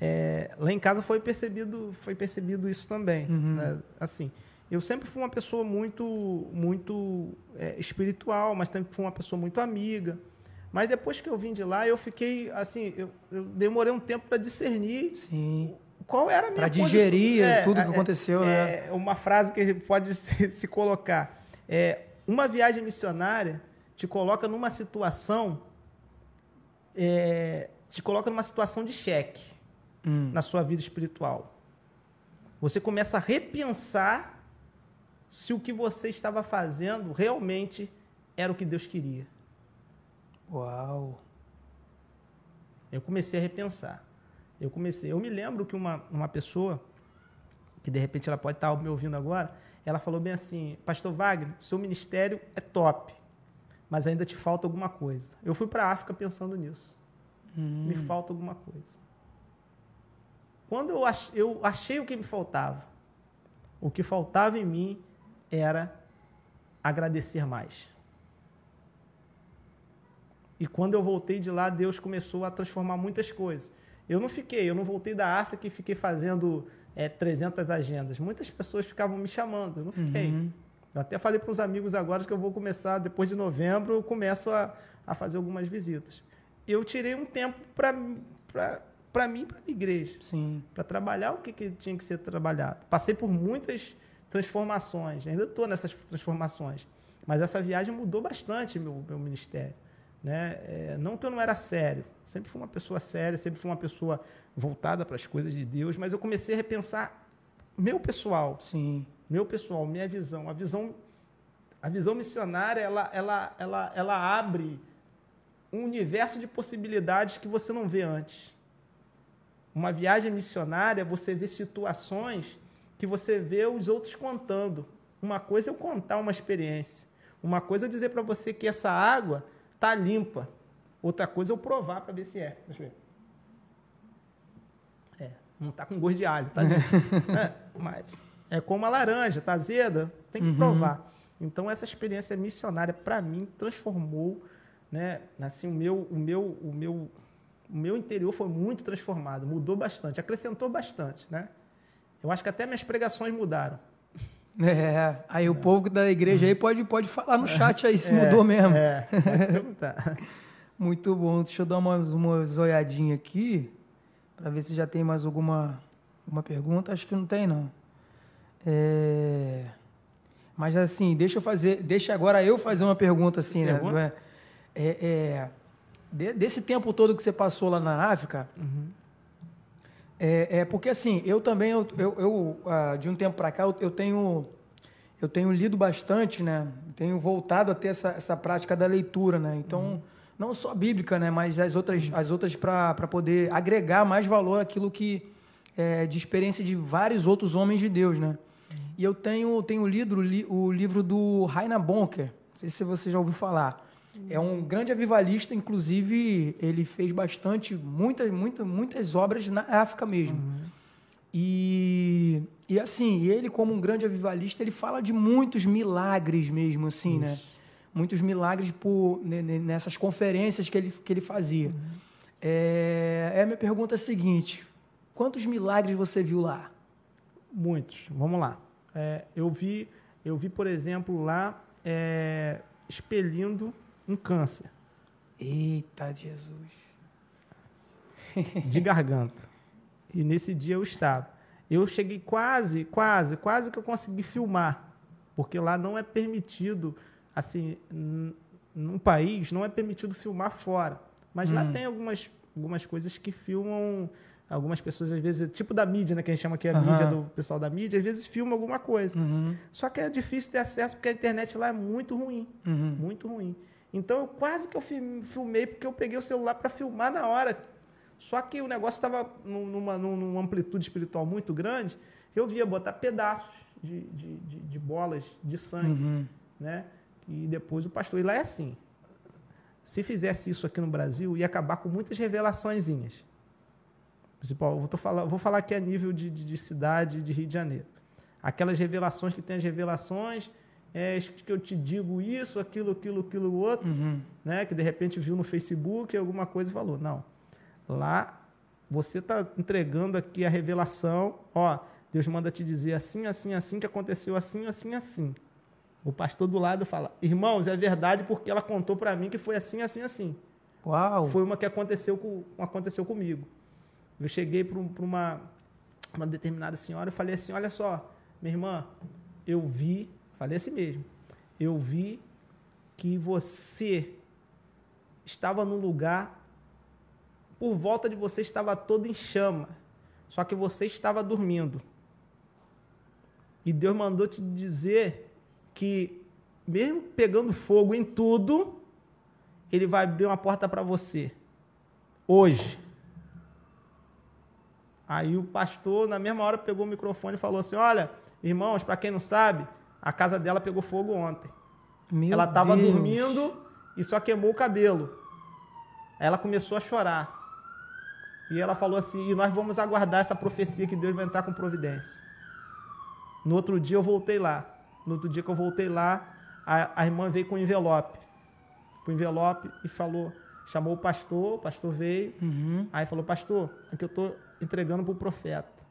é, lá em casa foi percebido, foi percebido isso também. Uhum. Né? Assim, eu sempre fui uma pessoa muito, muito é, espiritual, mas também fui uma pessoa muito amiga. Mas depois que eu vim de lá, eu fiquei assim, eu, eu demorei um tempo para discernir Sim. qual era a minha Para digerir é, tudo que é, aconteceu, é, né? Uma frase que pode se, se colocar é uma viagem missionária te coloca numa situação é, te coloca numa situação de cheque hum. na sua vida espiritual. Você começa a repensar se o que você estava fazendo realmente era o que Deus queria. Uau! Eu comecei a repensar. Eu comecei. Eu me lembro que uma, uma pessoa, que de repente ela pode estar me ouvindo agora, ela falou bem assim: Pastor Wagner, seu ministério é top, mas ainda te falta alguma coisa. Eu fui para a África pensando nisso. Hum. Me falta alguma coisa. Quando eu, ach, eu achei o que me faltava, o que faltava em mim era agradecer mais. E quando eu voltei de lá, Deus começou a transformar muitas coisas. Eu não fiquei, eu não voltei da África e fiquei fazendo é, 300 agendas. Muitas pessoas ficavam me chamando, eu não fiquei. Uhum. Eu até falei para uns amigos agora que eu vou começar, depois de novembro, eu começo a, a fazer algumas visitas. Eu tirei um tempo para mim, para a igreja. Para trabalhar o que, que tinha que ser trabalhado. Passei por muitas transformações, ainda estou nessas transformações. Mas essa viagem mudou bastante meu, meu ministério. Né? É, não que eu não era sério, sempre fui uma pessoa séria, sempre fui uma pessoa voltada para as coisas de Deus, mas eu comecei a repensar meu pessoal, Sim. meu pessoal, minha visão, a visão, a visão missionária, ela, ela, ela, ela abre um universo de possibilidades que você não vê antes. Uma viagem missionária, você vê situações que você vê os outros contando. Uma coisa é eu contar uma experiência. Uma coisa é eu dizer para você que essa água está limpa. Outra coisa é eu provar para ver se é. Deixa eu ver. É, não está com gosto de alho, tá é, mas é como a laranja, está azeda, tem que uhum. provar. Então essa experiência missionária para mim transformou, né, assim o meu, o meu, o meu o meu interior foi muito transformado, mudou bastante, acrescentou bastante, né? Eu acho que até minhas pregações mudaram. É, aí é. o povo da igreja aí pode, pode falar no chat aí se é, mudou mesmo. É. Muito bom. Deixa eu dar uma, uma olhadinha aqui para ver se já tem mais alguma, alguma pergunta. Acho que não tem, não. É... Mas assim, deixa eu fazer, deixa agora eu fazer uma pergunta assim, né? pergunta? né? É, é, desse tempo todo que você passou lá na África, uhum. É, é, porque assim, eu também, eu, eu, eu uh, de um tempo para cá, eu, eu, tenho eu tenho lido bastante, né? Tenho voltado a ter essa, essa prática da leitura, né? Então, uhum. não só bíblica, né? Mas as outras, as outras para poder agregar mais valor àquilo que é, de experiência de vários outros homens de Deus, né? Uhum. E eu tenho, tenho lido o livro do Rainer Bonker, não sei se você já ouviu falar. É um grande avivalista, inclusive ele fez bastante, muitas, muitas, muitas obras na África mesmo. Uhum. E, e assim, ele como um grande avivalista, ele fala de muitos milagres mesmo, assim, né? Isso. né? Muitos milagres por, nessas conferências que ele, que ele fazia. Uhum. É, é, a minha pergunta é a seguinte, quantos milagres você viu lá? Muitos, vamos lá. É, eu, vi, eu vi, por exemplo, lá é, expelindo um câncer. Eita Jesus. De garganta. E nesse dia eu estava. Eu cheguei quase, quase, quase que eu consegui filmar. Porque lá não é permitido, assim, num país, não é permitido filmar fora. Mas hum. lá tem algumas, algumas coisas que filmam algumas pessoas, às vezes, tipo da mídia, né? Que a gente chama aqui a uhum. mídia do pessoal da mídia, às vezes filma alguma coisa. Uhum. Só que é difícil ter acesso porque a internet lá é muito ruim. Uhum. Muito ruim. Então, eu quase que eu filmei porque eu peguei o celular para filmar na hora. Só que o negócio estava numa, numa, amplitude espiritual muito grande. Eu via botar pedaços de, de, de, de bolas de sangue, uhum. né? E depois o pastor. E lá é assim. Se fizesse isso aqui no Brasil, ia acabar com muitas revelaçõezinhas. Principal, vou, falar, vou falar aqui a nível de, de, de cidade de Rio de Janeiro. Aquelas revelações que tem as revelações é, que eu te digo isso, aquilo, aquilo, aquilo, outro, uhum. né? Que de repente viu no Facebook alguma coisa e falou. Não. Lá você está entregando aqui a revelação, ó, Deus manda te dizer assim, assim, assim, que aconteceu assim, assim, assim. O pastor do lado fala, irmãos, é verdade porque ela contou para mim que foi assim, assim, assim. Uau! Foi uma que aconteceu, com, aconteceu comigo. Eu cheguei para uma, uma determinada senhora e falei assim, olha só, minha irmã, eu vi Falei assim mesmo. Eu vi que você estava num lugar, por volta de você estava todo em chama, só que você estava dormindo. E Deus mandou te dizer que, mesmo pegando fogo em tudo, Ele vai abrir uma porta para você. Hoje. Aí o pastor, na mesma hora, pegou o microfone e falou assim: Olha, irmãos, para quem não sabe, a casa dela pegou fogo ontem. Meu ela estava dormindo e só queimou o cabelo. Aí ela começou a chorar. E ela falou assim: e nós vamos aguardar essa profecia que Deus vai entrar com providência. No outro dia eu voltei lá. No outro dia que eu voltei lá, a, a irmã veio com um envelope. Com um envelope e falou, chamou o pastor, o pastor veio. Uhum. Aí falou: Pastor, aqui eu estou entregando para o profeta.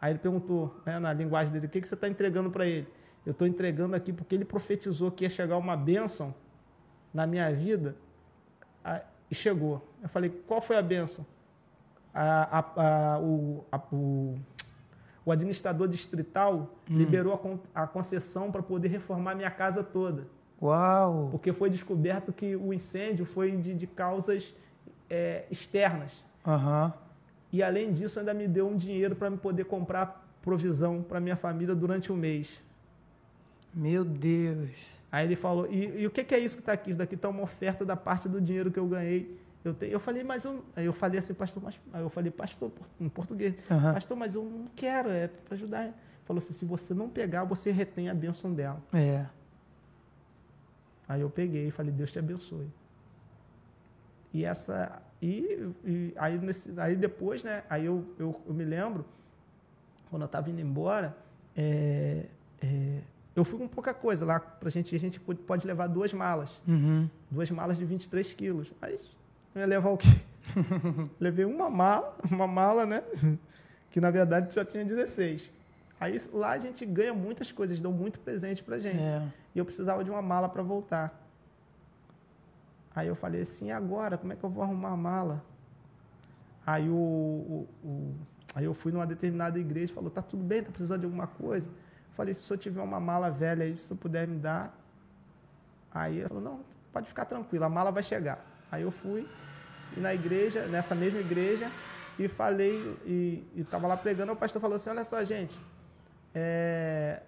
Aí ele perguntou, né, na linguagem dele: O que, que você está entregando para ele? Eu estou entregando aqui porque ele profetizou que ia chegar uma bênção na minha vida e chegou. Eu falei, qual foi a bênção? A, a, a, o, o, o, administrador distrital hum. liberou a, concessão para poder reformar minha casa toda. Uau! Porque foi descoberto que o incêndio foi de, de causas é, externas. Aham. E além disso, ainda me deu um dinheiro para me poder comprar provisão para minha família durante o mês. Meu Deus. Aí ele falou, e, e o que, que é isso que está aqui? Isso daqui está uma oferta da parte do dinheiro que eu ganhei. Eu, te, eu falei, mas eu, aí eu falei assim, pastor, mas, aí eu falei, pastor, em português, Aham. pastor, mas eu não quero, é para ajudar. Ele falou assim, se você não pegar, você retém a bênção dela. É. Aí eu peguei e falei, Deus te abençoe. E essa. E, e aí, nesse, aí depois, né? Aí eu, eu, eu me lembro, quando eu estava indo embora, é, é, eu fui com pouca coisa lá pra gente. A gente pode- levar duas malas. Uhum. Duas malas de 23 quilos. Mas eu ia levar o quê? Levei uma mala, uma mala, né? Que na verdade só tinha 16. Aí lá a gente ganha muitas coisas, dão muito presente pra gente. É. E eu precisava de uma mala para voltar. Aí eu falei assim, agora, como é que eu vou arrumar a mala? Aí, o, o- o- aí eu fui numa determinada igreja e falou, tá tudo bem, tá precisando de alguma coisa? Falei, se o senhor tiver uma mala velha aí, se o senhor puder me dar. Aí ele falou, não, pode ficar tranquilo, a mala vai chegar. Aí eu fui e na igreja, nessa mesma igreja, e falei, e estava lá pregando, o pastor falou assim, olha só, gente, é,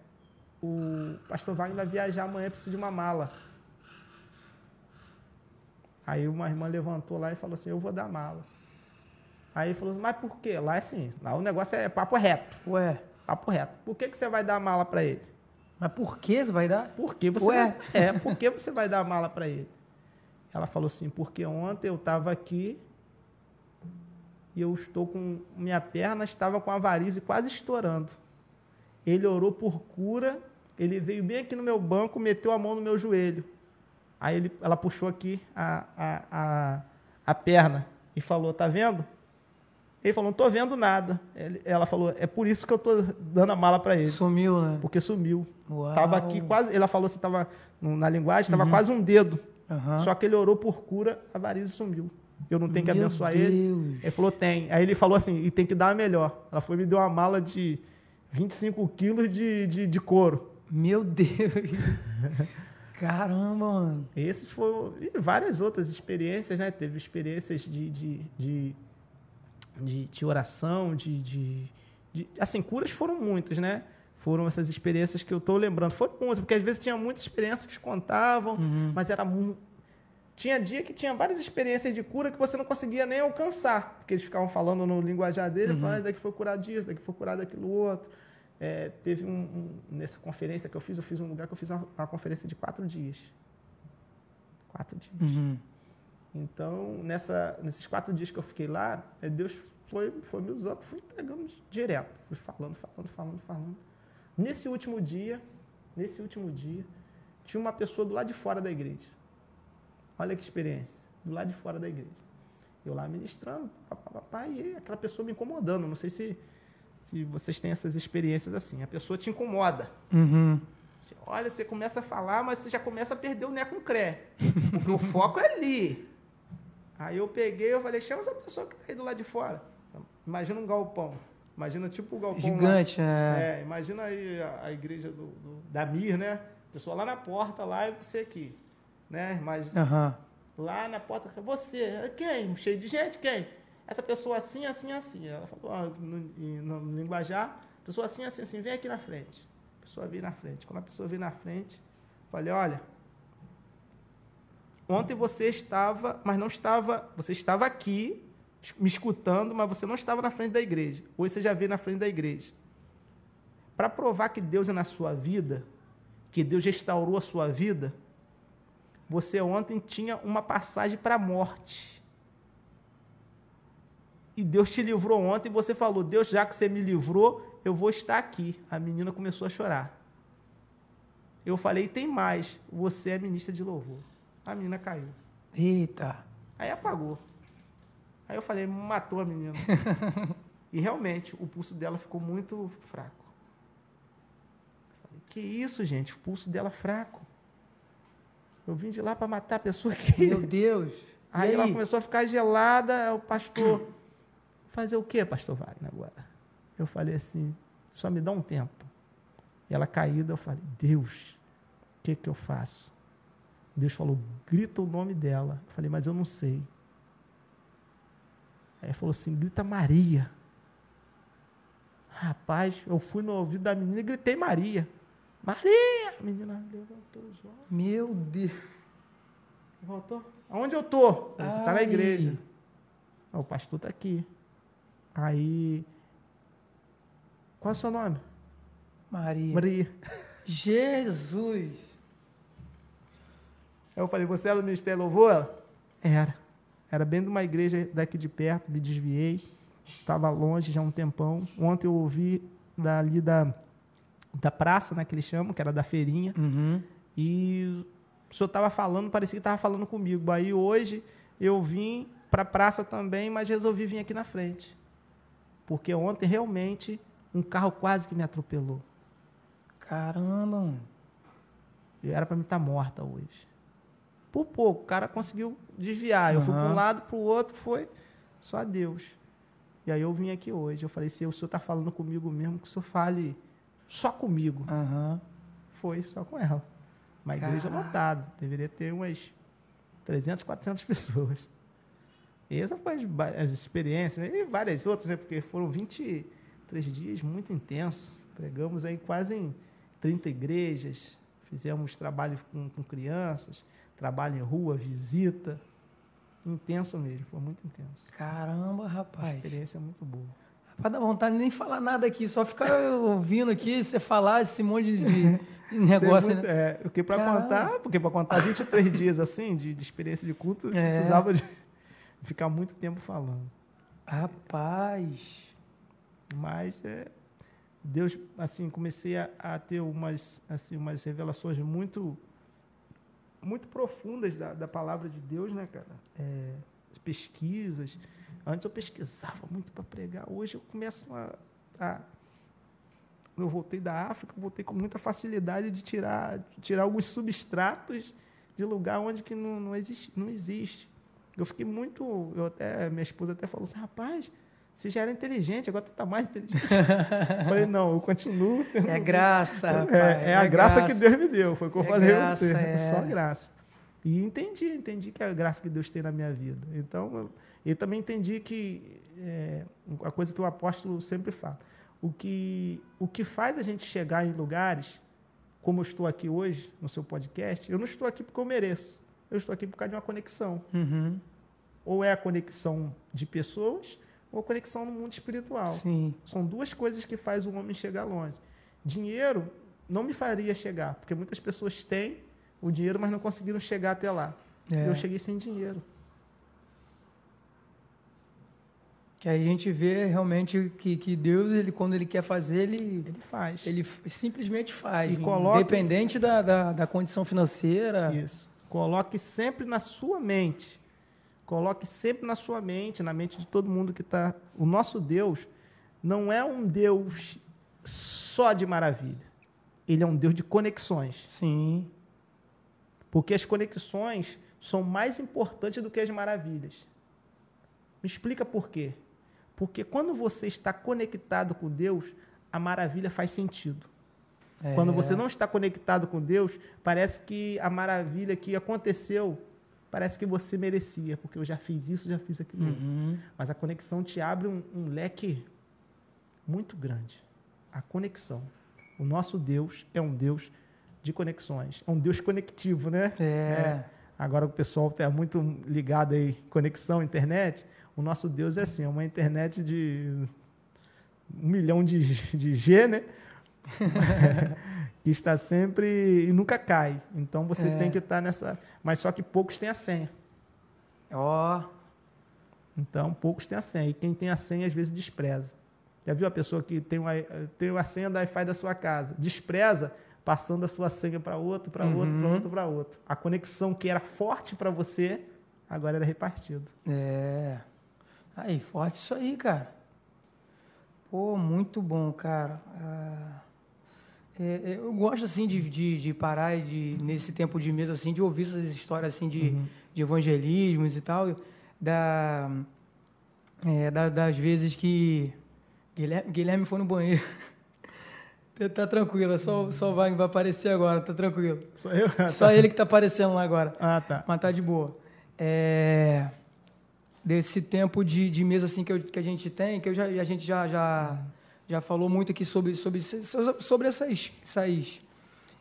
o pastor Wagner vai viajar amanhã, precisa de uma mala. Aí uma irmã levantou lá e falou assim, eu vou dar a mala. Aí ele falou, mas por quê? Lá é assim, lá o negócio é papo reto, Ué. Papo reto. Por que, que você vai dar a mala para ele? Mas por que você vai dar? Por que você Ué? vai, é, por que você vai dar a mala para ele? Ela falou assim, porque ontem eu estava aqui e eu estou com minha perna estava com a varize quase estourando. Ele orou por cura, ele veio bem aqui no meu banco, meteu a mão no meu joelho. Aí ele, ela puxou aqui a, a, a, a perna e falou, tá vendo? Ele falou, não tô vendo nada. Ele- ela falou, é por isso que eu tô dando a mala para ele, Sumiu, né? porque sumiu. Uau. Tava aqui quase, ela falou assim, tava na linguagem, tava quase um dedo. Aham. Só que ele orou por cura, a varize sumiu. Eu não tenho que Meu abençoar ele. Deus. Ele falou, tem. Aí ele falou assim, e tem que dar a melhor. Ela foi e me deu uma mala de 25 quilos de, de, de couro. Meu Deus. Caramba, mano. Esses foram. E várias outras experiências, né? Teve experiências de, de, de, de, de oração, de, de, de- Assim, curas foram muitas, né? Foram essas experiências que eu estou lembrando. Foram muitas, porque às vezes tinha muitas experiências que contavam, Uhum. mas era Tinha dia que tinha várias experiências de cura que você não conseguia nem alcançar, porque eles ficavam falando no linguajar dele, Uhum. falando, "Ah, daqui foi curado disso, daqui foi curado daquilo outro. É, teve um, um- nessa conferência que eu fiz, eu fiz um lugar que eu fiz uma, uma conferência de quatro dias. Quatro dias. Uhum. Então, nessa, nesses quatro dias que eu fiquei lá, eh, Deus foi, foi me usando, fui entregando direto. Fui falando, falando, falando, falando. Nesse último dia, nesse último dia, tinha uma pessoa do lado de fora da igreja. Olha que experiência. Do lado de fora da igreja. Eu lá ministrando, papá, e aquela pessoa me incomodando. Não sei se, se vocês têm essas experiências assim. A pessoa te incomoda. Uhum. Você olha, você começa a falar, mas você já começa a perder o né com cré. Porque o foco é ali. Aí eu peguei eu falei, chama essa pessoa que tá aí do lado de fora. Imagina um galpão. Imagina tipo o galpão lá. Gigante, né? É, imagina aí a, a igreja do, do- da Mir, né? Pessoa lá na porta, lá e você aqui. Né? Imagina, Aham. lá na porta, você, quem? Cheio de gente, quem? Essa pessoa assim, assim, assim. Ela falou ó, no, no, no linguajar, pessoa assim, assim, assim, vem aqui na frente. A pessoa veio na frente. Quando a pessoa veio na frente, falei, olha, ontem você estava, mas não estava, você estava aqui me escutando, mas você não estava na frente da igreja. Hoje você já veio na frente da igreja. Para provar que Deus é na sua vida, que Deus restaurou a sua vida, você ontem tinha uma passagem para a morte. E Deus te livrou ontem e você falou: Deus, já que você me livrou, eu vou estar aqui. A menina começou a chorar. Eu falei: tem mais, você é ministra de louvor. A menina caiu. Eita. Aí apagou. Aí eu falei: matou a menina. e realmente, o pulso dela ficou muito fraco. Falei, que isso, gente? O pulso dela fraco. Eu vim de lá para matar a pessoa aqui. Meu Deus. E Aí, ela começou a ficar gelada, o pastor, fazer o que, pastor Wagner, agora? Eu falei assim, só me dá um tempo. E ela caída, eu falei, Deus, o que que eu faço? Deus falou, grita o nome dela. Eu falei, mas eu não sei. Aí ele falou assim, grita Maria. Rapaz, eu fui no ouvido da menina e gritei Maria. Maria! A menina levantou os olhos. Meu Deus. Voltou? Aonde eu tô? Você está na igreja. o pastor está aqui. Aí. Qual é o seu nome? Maria. Maria. Jesus. Aí eu falei, você era do Ministério Louvor? Era. Era bem de uma igreja daqui de perto, me desviei. Estava longe já há um tempão. Ontem eu ouvi dali da, da praça, né, que eles chamam, que era da feirinha. Uhum. E o senhor estava falando, parecia que estava falando comigo. Aí hoje eu vim para a praça também, mas resolvi vir aqui na frente. Porque ontem realmente um carro quase que me atropelou. Caramba. Eu era para me estar tá morta hoje. Por pouco, o cara conseguiu desviar. Eu uhum. fui para um lado, para o outro, foi só Deus. E aí eu vim aqui hoje. Eu falei, se o senhor está falando comigo mesmo, que o senhor fale só comigo. Uhum. Foi só com ela. Uma igreja lotada. Deveria ter umas 300, 400 pessoas. E essa foi as, as experiências, né? e várias outras, né? porque foram 23 dias muito intensos. Pregamos aí quase em 30 igrejas, fizemos trabalho com, com crianças, trabalho em rua, visita. Intenso mesmo, foi muito intenso. Caramba, rapaz. Uma experiência muito boa. Rapaz, dá vontade de nem falar nada aqui, só ficar ouvindo aqui, você falar esse monte de, de negócio. Muito, né? É, porque para contar, porque para contar 23 dias assim, de, de experiência de culto, é. precisava de ficar muito tempo falando. Rapaz. Mas é, Deus, assim, comecei a, a, ter umas, assim, umas revelações muito, muito profundas da, da palavra de Deus, né, cara? É, pesquisas. Antes eu pesquisava muito para pregar. Hoje eu começo a, a eu voltei da África, voltei com muita facilidade de tirar, de tirar alguns substratos de lugar onde que não, não, existe, não existe. Eu fiquei muito. Eu até, minha esposa até falou assim: rapaz, você já era inteligente, agora tu está mais inteligente. falei: não, eu continuo sendo. É graça, rapaz. É, é, é a graça, graça, que Deus me deu, foi o que eu é falei graça, você. É. Só graça. E entendi, entendi que é a graça que Deus tem na minha vida. Então, eu, eu também entendi que é, a coisa que o apóstolo sempre fala. O que, o que faz a gente chegar em lugares, como eu estou aqui hoje, no seu podcast, eu não estou aqui porque eu mereço eu estou aqui por causa de uma conexão. Uhum. Ou é a conexão de pessoas, ou conexão no mundo espiritual. Sim. São duas coisas que faz o homem chegar longe. Dinheiro não me faria chegar, porque muitas pessoas têm o dinheiro, mas não conseguiram chegar até lá. É. Eu cheguei sem dinheiro. Que aí a gente vê realmente que, que Deus, ele, quando ele quer fazer, ele, ele faz. Ele simplesmente faz. E coloca... Independente da, da, da condição financeira. Isso. Coloque sempre na sua mente. Coloque sempre na sua mente, na mente de todo mundo que está. O nosso Deus não é um Deus só de maravilha. Ele é um Deus de conexões. Sim. Porque as conexões são mais importantes do que as maravilhas. Me explica por quê? Porque quando você está conectado com Deus, a maravilha faz sentido. É. Quando você não está conectado com Deus, parece que a maravilha que aconteceu, parece que você merecia, porque eu já fiz isso, já fiz aquilo uhum. Mas a conexão te abre um, um leque muito grande. A conexão. O nosso Deus é um Deus de conexões. É um Deus conectivo, né? É. é. Agora o pessoal está muito ligado aí, conexão, internet. O nosso Deus é assim, é uma internet de um milhão de, de G, né? que está sempre e nunca cai. Então você é. tem que estar nessa. Mas só que poucos têm a senha. Ó. Oh. Então poucos têm a senha. E quem tem a senha às vezes despreza. Já viu a pessoa que tem, uma, tem a senha da Wi-Fi da sua casa? Despreza passando a sua senha para outro, para uhum. outro, para outro, para outro. A conexão que era forte para você, agora era repartida. É. Aí, forte isso aí, cara. Pô, muito bom, cara. Ah. É, é, eu gosto assim de, de, de, parar de nesse tempo de mesa assim de ouvir essas histórias assim de, uhum. de evangelismos e tal da, é, da, das vezes que Guilherme, Guilherme foi no banheiro Tá, tá tranquilo, só, só vai, vai aparecer agora, tá tranquilo. Sou eu? Só ele que tá aparecendo lá agora. Ah, tá. Mas tá de boa. É, desse tempo de, de mesa assim que, eu, que a gente tem, que eu já, a gente já, já, já falou muito aqui sobre, sobre, sobre essas, essas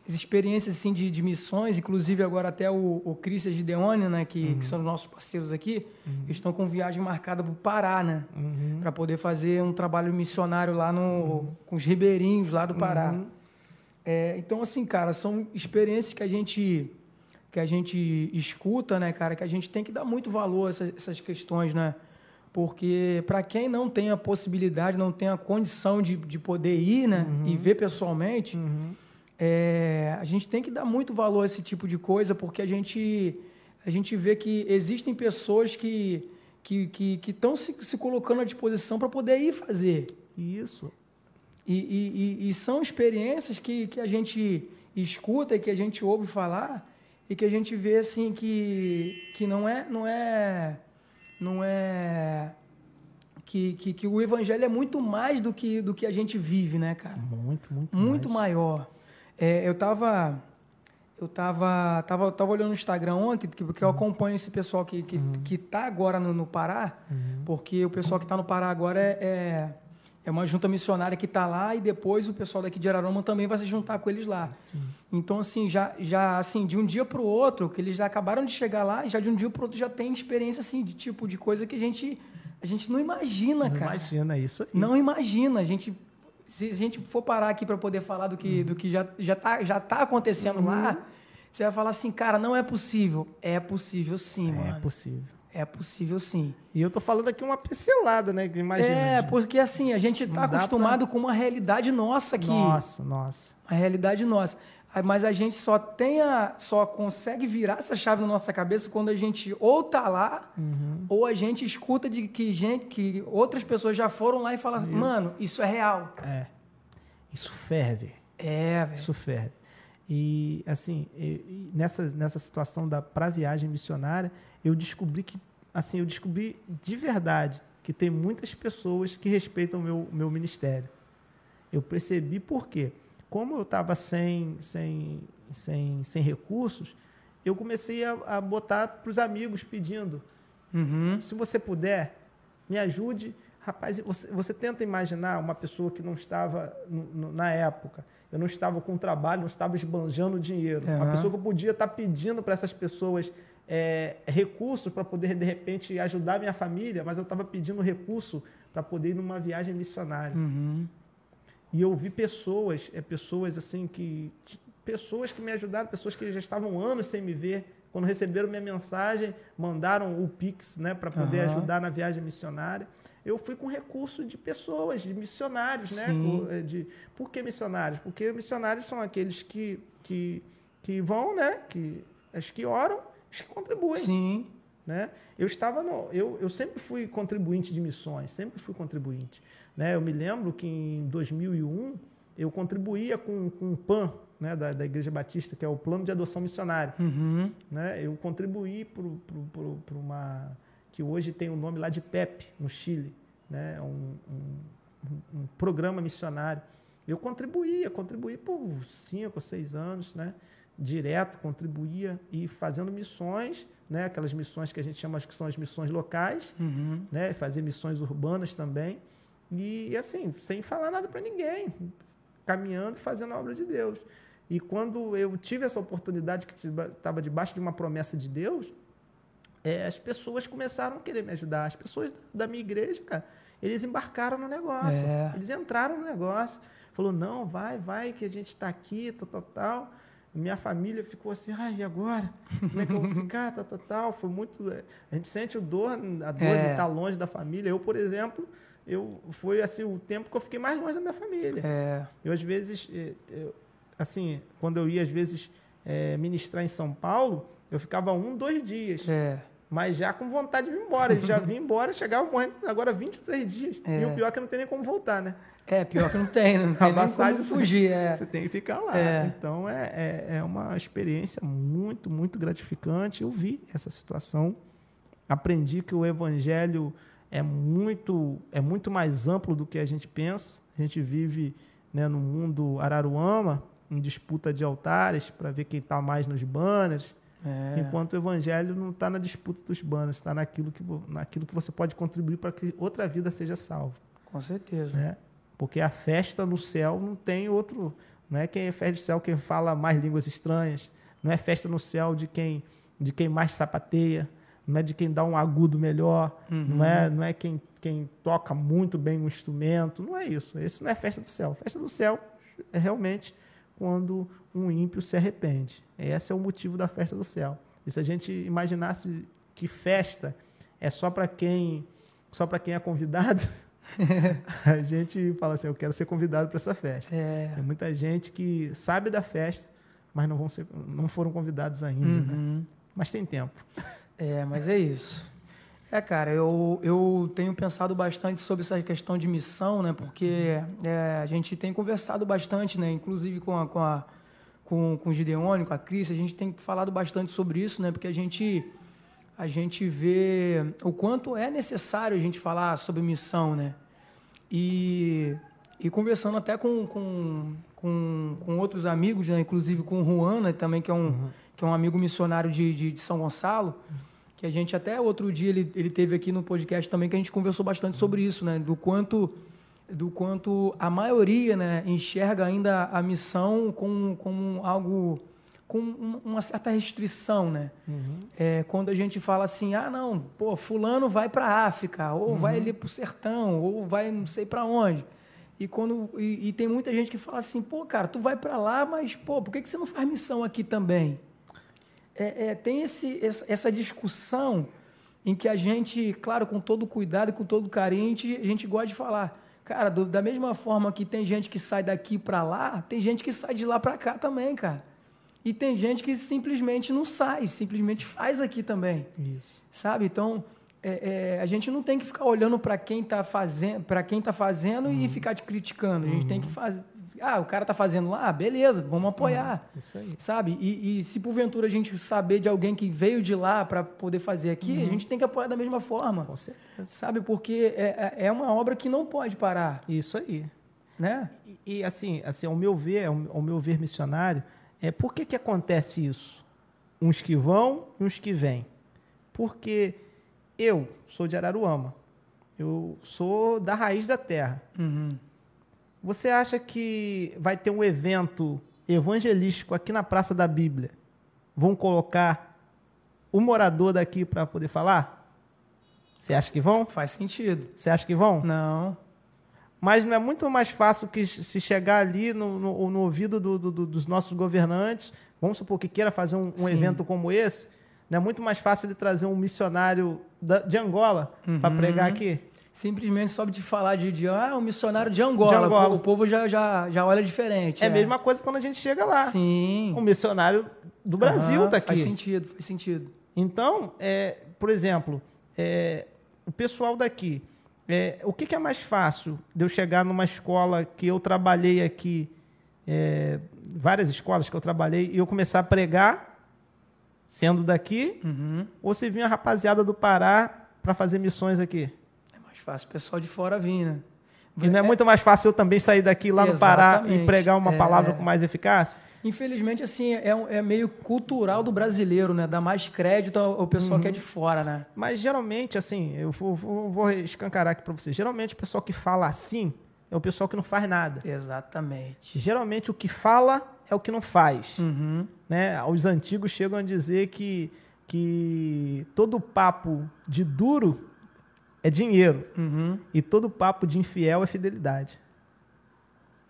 experiências assim, de, de missões, inclusive agora até o, o Cristian de Deone, né, que, uhum. que são os nossos parceiros aqui, uhum. estão com viagem marcada para o Pará, né, uhum. para poder fazer um trabalho missionário lá no, uhum. com os ribeirinhos lá do Pará. Uhum. É, então, assim, cara, são experiências que a gente que a gente escuta, né, cara, que a gente tem que dar muito valor a essas, essas questões, né? Porque para quem não tem a possibilidade, não tem a condição de, de poder ir, né, e uhum. ver pessoalmente, é, a gente tem que dar muito valor a esse tipo de coisa, porque a gente, a gente vê que existem pessoas que que que estão se, se colocando à disposição para poder ir fazer. Isso. E, e, e, são experiências que, que a gente escuta e que a gente ouve falar e que a gente vê assim que, que não é não é não é que, que, que o evangelho é muito mais do que do que a gente vive, né, cara? Muito, muito, muito mais. maior. É, eu estava eu tava, tava, tava olhando no Instagram ontem, porque eu acompanho esse pessoal que, que, uhum. que tá agora no, no Pará, uhum. porque o pessoal que está no Pará agora é, é, é, uma junta missionária que está lá e depois o pessoal daqui de Araroma também vai se juntar com eles lá. Sim. Então, assim, já, já assim, de um dia para o outro, que eles já acabaram de chegar lá, e já de um dia para o outro já tem experiência, assim, de tipo de coisa que a gente, a gente não imagina, não cara. imagina isso aí. Não imagina. A gente se a gente for parar aqui para poder falar do que, uhum. do que já, já, tá, já tá acontecendo uhum. lá, você vai falar assim, cara, não é possível. É possível sim, é mano. É possível. É possível sim. E eu tô falando aqui uma pincelada, né? Imagina. É, porque assim, a gente tá acostumado pra... com uma realidade nossa aqui. Nossa, nossa. A realidade nossa. Mas a gente só tem a, só consegue virar essa chave na nossa cabeça quando a gente ou tá lá, uhum. ou a gente escuta de que gente, que outras pessoas já foram lá e falam, isso. mano, isso é real. É. Isso ferve. É, velho. Isso ferve. E assim, nessa nessa situação da para viagem missionária, eu descobri que assim, eu descobri de verdade que tem muitas pessoas que respeitam o meu meu ministério. Eu percebi por quê? como eu estava sem, sem, sem, sem recursos, eu comecei a, a botar para os amigos pedindo. Uhum. Se você puder, me ajude. Rapaz, você, você tenta imaginar uma pessoa que não estava no, no, na época, eu não estava com trabalho, não estava esbanjando dinheiro. Uhum. Uma pessoa que eu podia estar pedindo para essas pessoas é, recursos para poder, de repente, ajudar minha família, mas eu estava pedindo recurso para poder ir numa viagem missionária. Uhum. E eu vi pessoas, é, pessoas assim que. Pessoas que me ajudaram, pessoas que já estavam anos sem me ver. Quando receberam minha mensagem, mandaram o Pix né, para poder uhum. ajudar na viagem missionária. Eu fui com recurso de pessoas, de missionários, né? Eh, de, por que missionários? Porque missionários são aqueles que, que, que vão, né? Que, as que oram, que contribuem. Sim. Né? Eu estava no, eu, eu sempre fui contribuinte de missões, sempre fui contribuinte. Né? Eu me lembro que em 2001 eu contribuía com, com o PAN, né, da, da Igreja Batista, que é o Plano de Adoção Missionária. Uhum. Né? Eu contribuí para uma. que hoje tem o nome lá de PEP, no Chile, né? um, um, um programa missionário. Eu contribuía, contribuí por cinco ou seis anos, né? Direto, contribuía e fazendo missões, né? aquelas missões que a gente chama que são as missões locais, uhum. né? fazer missões urbanas também. E assim, sem falar nada para ninguém, caminhando e fazendo a obra de Deus. E quando eu tive essa oportunidade que estava debaixo de uma promessa de Deus, é, as pessoas começaram a querer me ajudar. As pessoas da minha igreja, cara, eles embarcaram no negócio. É. Eles entraram no negócio. Falou, não, vai, vai, que a gente está aqui, tal, tal, tal. Minha família ficou assim, ai, e agora? Como é que eu vou ficar, tal, tal, tal. Foi muito... A gente sente o dor, a dor é. de estar longe da família. Eu, por exemplo, eu foi assim o tempo que eu fiquei mais longe da minha família. É. Eu às vezes, eh, eu, assim, quando eu ia às vezes é, ministrar em São Paulo, eu ficava um, dois dias. É. Mas já com vontade de ir embora. já vim embora, chegava morrendo agora 23 dias. É. E o pior é que não tem nem como voltar, né? É, pior que não tem, não tem nem fugir. É. Você tem que ficar lá. É. Então é, é, é uma experiência muito, muito gratificante. Eu vi essa situação, aprendi que o evangelho é muito, é muito mais amplo do que a gente pensa. A gente vive né, no mundo Araruama, em disputa de altares, para ver quem está mais nos banners. É. Enquanto o evangelho não está na disputa dos banners, está naquilo que, naquilo que você pode contribuir para que outra vida seja salva. Com certeza. Né? Porque a festa no céu não tem outro. Não é quem é festa do céu quem fala mais línguas estranhas. Não é festa no céu de quem, de quem mais sapateia. Não é de quem dá um agudo melhor. Uhum. Não é, não é quem, quem toca muito bem um instrumento. Não é isso. Isso não é festa do céu. Festa do céu é realmente quando um ímpio se arrepende. Esse é o motivo da festa do céu. E se a gente imaginasse que festa é só para quem só para quem é convidado, a gente fala assim, eu quero ser convidado para essa festa. É. Tem muita gente que sabe da festa, mas não vão ser, não foram convidados ainda. Né? Uhum. Né? Mas tem tempo. É, mas é isso. É, cara, eu, eu tenho pensado bastante sobre essa questão de missão, né? Porque é, a gente tem conversado bastante, né? Inclusive com a, com a com, com o Gideone, com a Cris, a gente tem falado bastante sobre isso, né? Porque a gente a gente vê o quanto é necessário a gente falar sobre missão, né? E, e conversando até com, com, com, com outros amigos, né? inclusive com o Juan, né? também, que é um, uhum. que é um amigo missionário de, de, de, São Gonçalo, que a gente até outro dia ele, ele teve aqui no podcast também, que a gente conversou bastante sobre isso, né? Do quanto do quanto a maioria né, enxerga ainda a missão como, como algo com uma certa restrição, né? Uhum. É, quando a gente fala assim, ah, não, pô, fulano vai para a África, ou uhum. vai ali para o sertão, ou vai não sei para onde. E, quando, e, e, tem muita gente que fala assim, pô, cara, tu vai para lá, mas, pô, por que, que você não faz missão aqui também? É, é, tem esse, essa discussão em que a gente, claro, com todo cuidado e com todo carinho, a gente, a gente gosta de falar, cara, do, da mesma forma que tem gente que sai daqui para lá, tem gente que sai de lá para cá também, cara. E tem gente que simplesmente não sai, simplesmente faz aqui também. Isso. Sabe? Então, é, é, a gente não tem que ficar olhando para quem está fazendo, para quem tá fazendo uhum. e ficar te criticando. A gente uhum. tem que fazer. Ah, o cara está fazendo lá, beleza, vamos apoiar. Uhum. Isso aí. Sabe? E, e, se porventura a gente saber de alguém que veio de lá para poder fazer aqui, a uhum. gente tem que apoiar da mesma forma. Com certeza. Sabe? Porque é, é, é uma obra que não pode parar. Isso aí. Né? E, e assim, assim, ao meu ver, ao meu ver missionário, é, por que, que acontece isso? Uns que vão e uns que vêm. Porque eu sou de Araruama. Eu sou da raiz da terra. Uhum. Você acha que vai ter um evento evangelístico aqui na Praça da Bíblia? Vão colocar o morador daqui para poder falar? Você acha que vão? Faz sentido. Você acha que vão? Não. Mas não é muito mais fácil que se chegar ali no, no, no ouvido do, do, dos nossos governantes, vamos supor que queira fazer um, um evento como esse, não é muito mais fácil ele trazer um missionário da, de Angola uhum. para pregar aqui? Simplesmente só de falar de, de ah, um missionário de Angola. De Angola. O, povo já, já, já olha diferente. É, é a mesma coisa quando a gente chega lá. Sim. Um missionário do Brasil está aqui. Faz sentido, faz sentido. Então, é, por exemplo, é, o pessoal daqui é, o que, que, é mais fácil de eu chegar numa escola que eu trabalhei aqui, é, várias escolas que eu trabalhei, e eu começar a pregar, sendo daqui, uhum. ou se vir a rapaziada do Pará para fazer missões aqui? É mais fácil o pessoal de fora vir, né? E não é, é muito mais fácil eu também sair daqui lá Exatamente. no Pará e pregar uma é... palavra com mais eficácia? Infelizmente, assim, é, é meio cultural do brasileiro, né? Dar mais crédito ao pessoal uhum. que é de fora, né? Mas geralmente, assim, eu vou, vou, vou escancarar aqui para você. Geralmente o pessoal que fala assim é o pessoal que não faz nada. Exatamente. Geralmente o que fala é o que não faz. Uhum. Né? Os antigos chegam a dizer que, que todo papo de duro é dinheiro. Uhum. E todo papo de infiel é fidelidade.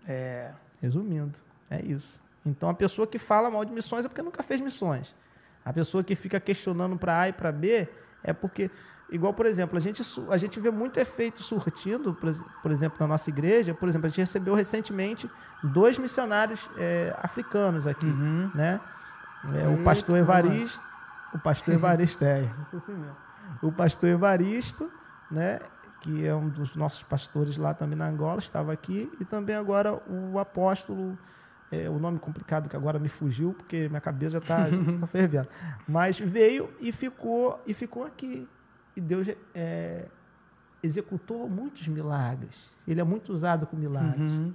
É. Resumindo, é isso. Então a pessoa que fala mal de missões é porque nunca fez missões. A pessoa que fica questionando para A e para B é porque, igual por exemplo, a gente, a gente vê muito efeito surtindo, por, por exemplo, na nossa igreja. Por exemplo, a gente recebeu recentemente dois missionários é, africanos aqui, uhum. né? É, o pastor Evaristo, o pastor Evaristo é, o pastor Evaristo, né? Que é um dos nossos pastores lá também na Angola, estava aqui, e também agora o apóstolo é, o nome complicado que agora me fugiu, porque minha cabeça já está tá fervendo. Mas veio e ficou, e ficou aqui. E Deus é, executou muitos milagres. Ele é muito usado com milagres. Uhum.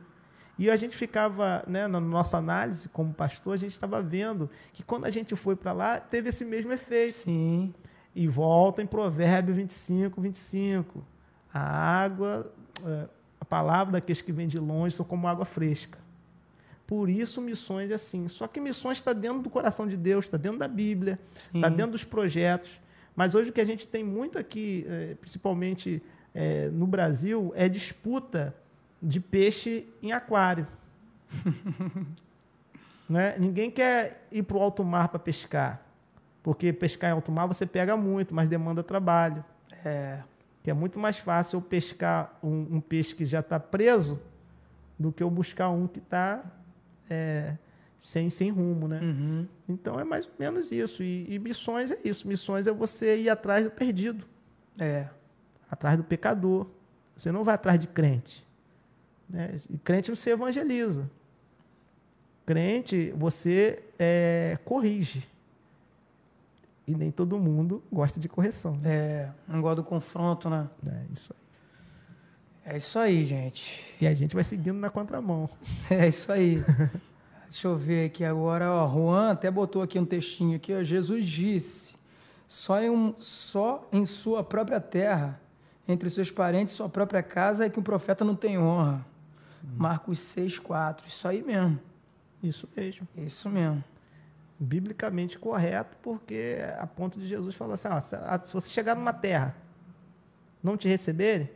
E a gente ficava, né, na nossa análise como pastor, a gente estava vendo que quando a gente foi para lá, teve esse mesmo efeito. Sim. E volta em Provérbio 25, 25. A água, é, a palavra daqueles que vêm de longe são como água fresca. Por isso, missões é assim. Só que missões está dentro do coração de Deus, está dentro da Bíblia, está dentro dos projetos. Mas hoje o que a gente tem muito aqui, é, principalmente é, no Brasil, é disputa de peixe em aquário. né? Ninguém quer ir para o alto mar para pescar. Porque pescar em alto mar você pega muito, mas demanda trabalho. É. Que é muito mais fácil eu pescar um, um peixe que já está preso do que eu buscar um que está é, sem, sem rumo, né? Uhum. Então é mais ou menos isso. E, e, missões é isso. Missões é você ir atrás do perdido. É. Atrás do pecador. Você não vai atrás de crente. Né? E crente você evangeliza. Crente você é, corrige. E nem todo mundo gosta de correção. Né? É, não gosta do confronto, né? É isso aí. É isso aí, gente. E a gente vai seguindo na contramão. É isso aí. Deixa eu ver aqui agora. Ó, Juan até botou aqui um textinho aqui. Ó, Jesus disse: só em, um, só em sua própria terra, entre seus parentes, sua própria casa, é que um profeta não tem honra. Hum. Marcos 6, 4. Isso aí mesmo. Isso mesmo. Isso mesmo biblicamente correto, porque a ponto de Jesus falou assim: ó, se você chegar numa terra, não te receberem,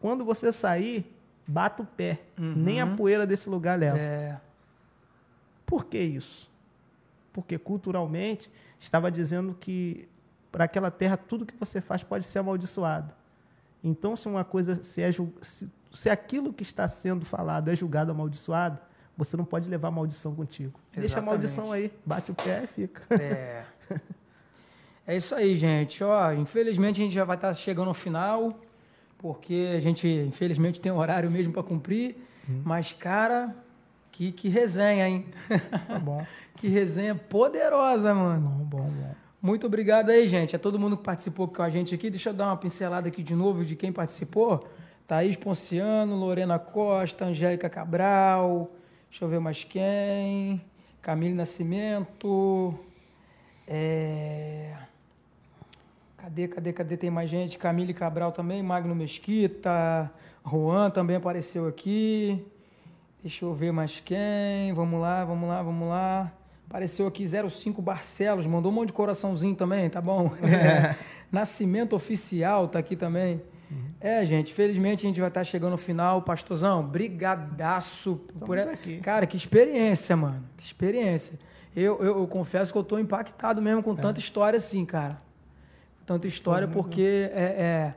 quando você sair, bata o pé, uhum. nem a poeira desse lugar leva. É. Por que isso? Porque culturalmente estava dizendo que para aquela terra tudo que você faz pode ser amaldiçoado. Então, se uma coisa se, é, se, se aquilo que está sendo falado é julgado amaldiçoado, você não pode levar maldição contigo. Exatamente. Deixa a maldição aí, bate o pé e fica. É. É isso aí, gente. Ó, infelizmente a gente já vai estar chegando ao final, porque a gente, infelizmente, tem um horário mesmo para cumprir. Hum. Mas, cara, que, que resenha, hein? Tá bom. que resenha poderosa, mano. Bom, bom, bom. Muito obrigado aí, gente. A todo mundo que participou com a gente aqui. Deixa eu dar uma pincelada aqui de novo de quem participou. Thaís Ponciano, Lorena Costa, Angélica Cabral, Deixa eu ver mais quem. Camille Nascimento. É... Cadê, cadê, cadê? Tem mais gente. Camille Cabral também. Magno Mesquita. Juan também apareceu aqui. Deixa eu ver mais quem. Vamos lá, vamos lá, vamos lá. Apareceu aqui 05 Barcelos. Mandou um monte de coraçãozinho também, tá bom? É. Nascimento Oficial tá aqui também. Uhum. É, gente, felizmente a gente vai estar chegando no final. Pastorzão, brigadaço. por... aqui. Cara, que experiência, mano. Que experiência. Eu, eu, eu confesso que eu estou impactado mesmo com é. tanta história assim, cara. Tanta história, porque é,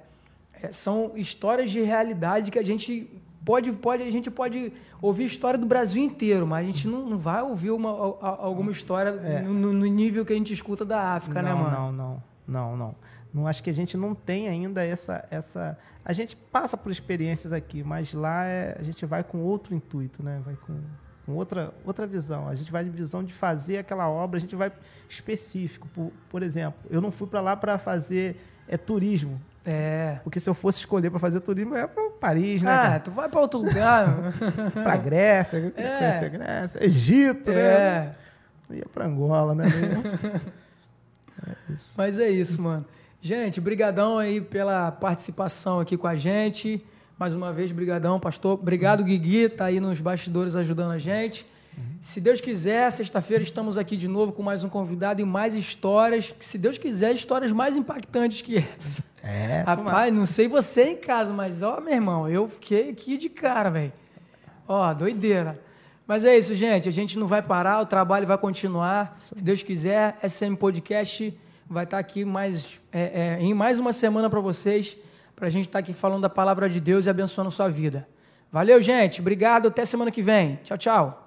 é, é, são histórias de realidade que a gente pode, pode, a gente pode ouvir história do Brasil inteiro, mas a gente não, não vai ouvir uma, alguma história é. no, no, nível que a gente escuta da África, né, não, né, mano? Não, não, não, não. Não acho que a gente não tem ainda essa essa a gente passa por experiências aqui, mas lá é, a gente vai com outro intuito, né? Vai com, com outra outra visão. A gente vai de visão de fazer aquela obra, a gente vai específico. Por, por exemplo, eu não fui para lá para fazer é turismo. É. Porque se eu fosse escolher para fazer turismo, eu ia para Paris, né? Ah, cara? tu vai para outro lugar. para Grécia, é. Grécia, Egito, né? é. né? Eu ia para Angola, né? é Mas é isso, mano. Gente, brigadão aí pela participação aqui com a gente. Mais uma vez, brigadão, pastor. Obrigado, Guigui, tá aí nos bastidores ajudando a gente. Se Deus quiser, sexta-feira estamos aqui de novo com mais um convidado e mais histórias. Se Deus quiser, histórias mais impactantes que essa. É, Rapaz, não sei você em casa, mas ó, meu irmão, eu fiquei aqui de cara, velho. Ó, doideira. Mas é isso, gente. A gente não vai parar, o trabalho vai continuar. Se Deus quiser, SM Podcast vai estar aqui mais, é, é, em mais uma semana para vocês, para a gente estar aqui falando da palavra de Deus e abençoando sua vida. Valeu, gente. Obrigado. Até semana que vem. Tchau, tchau.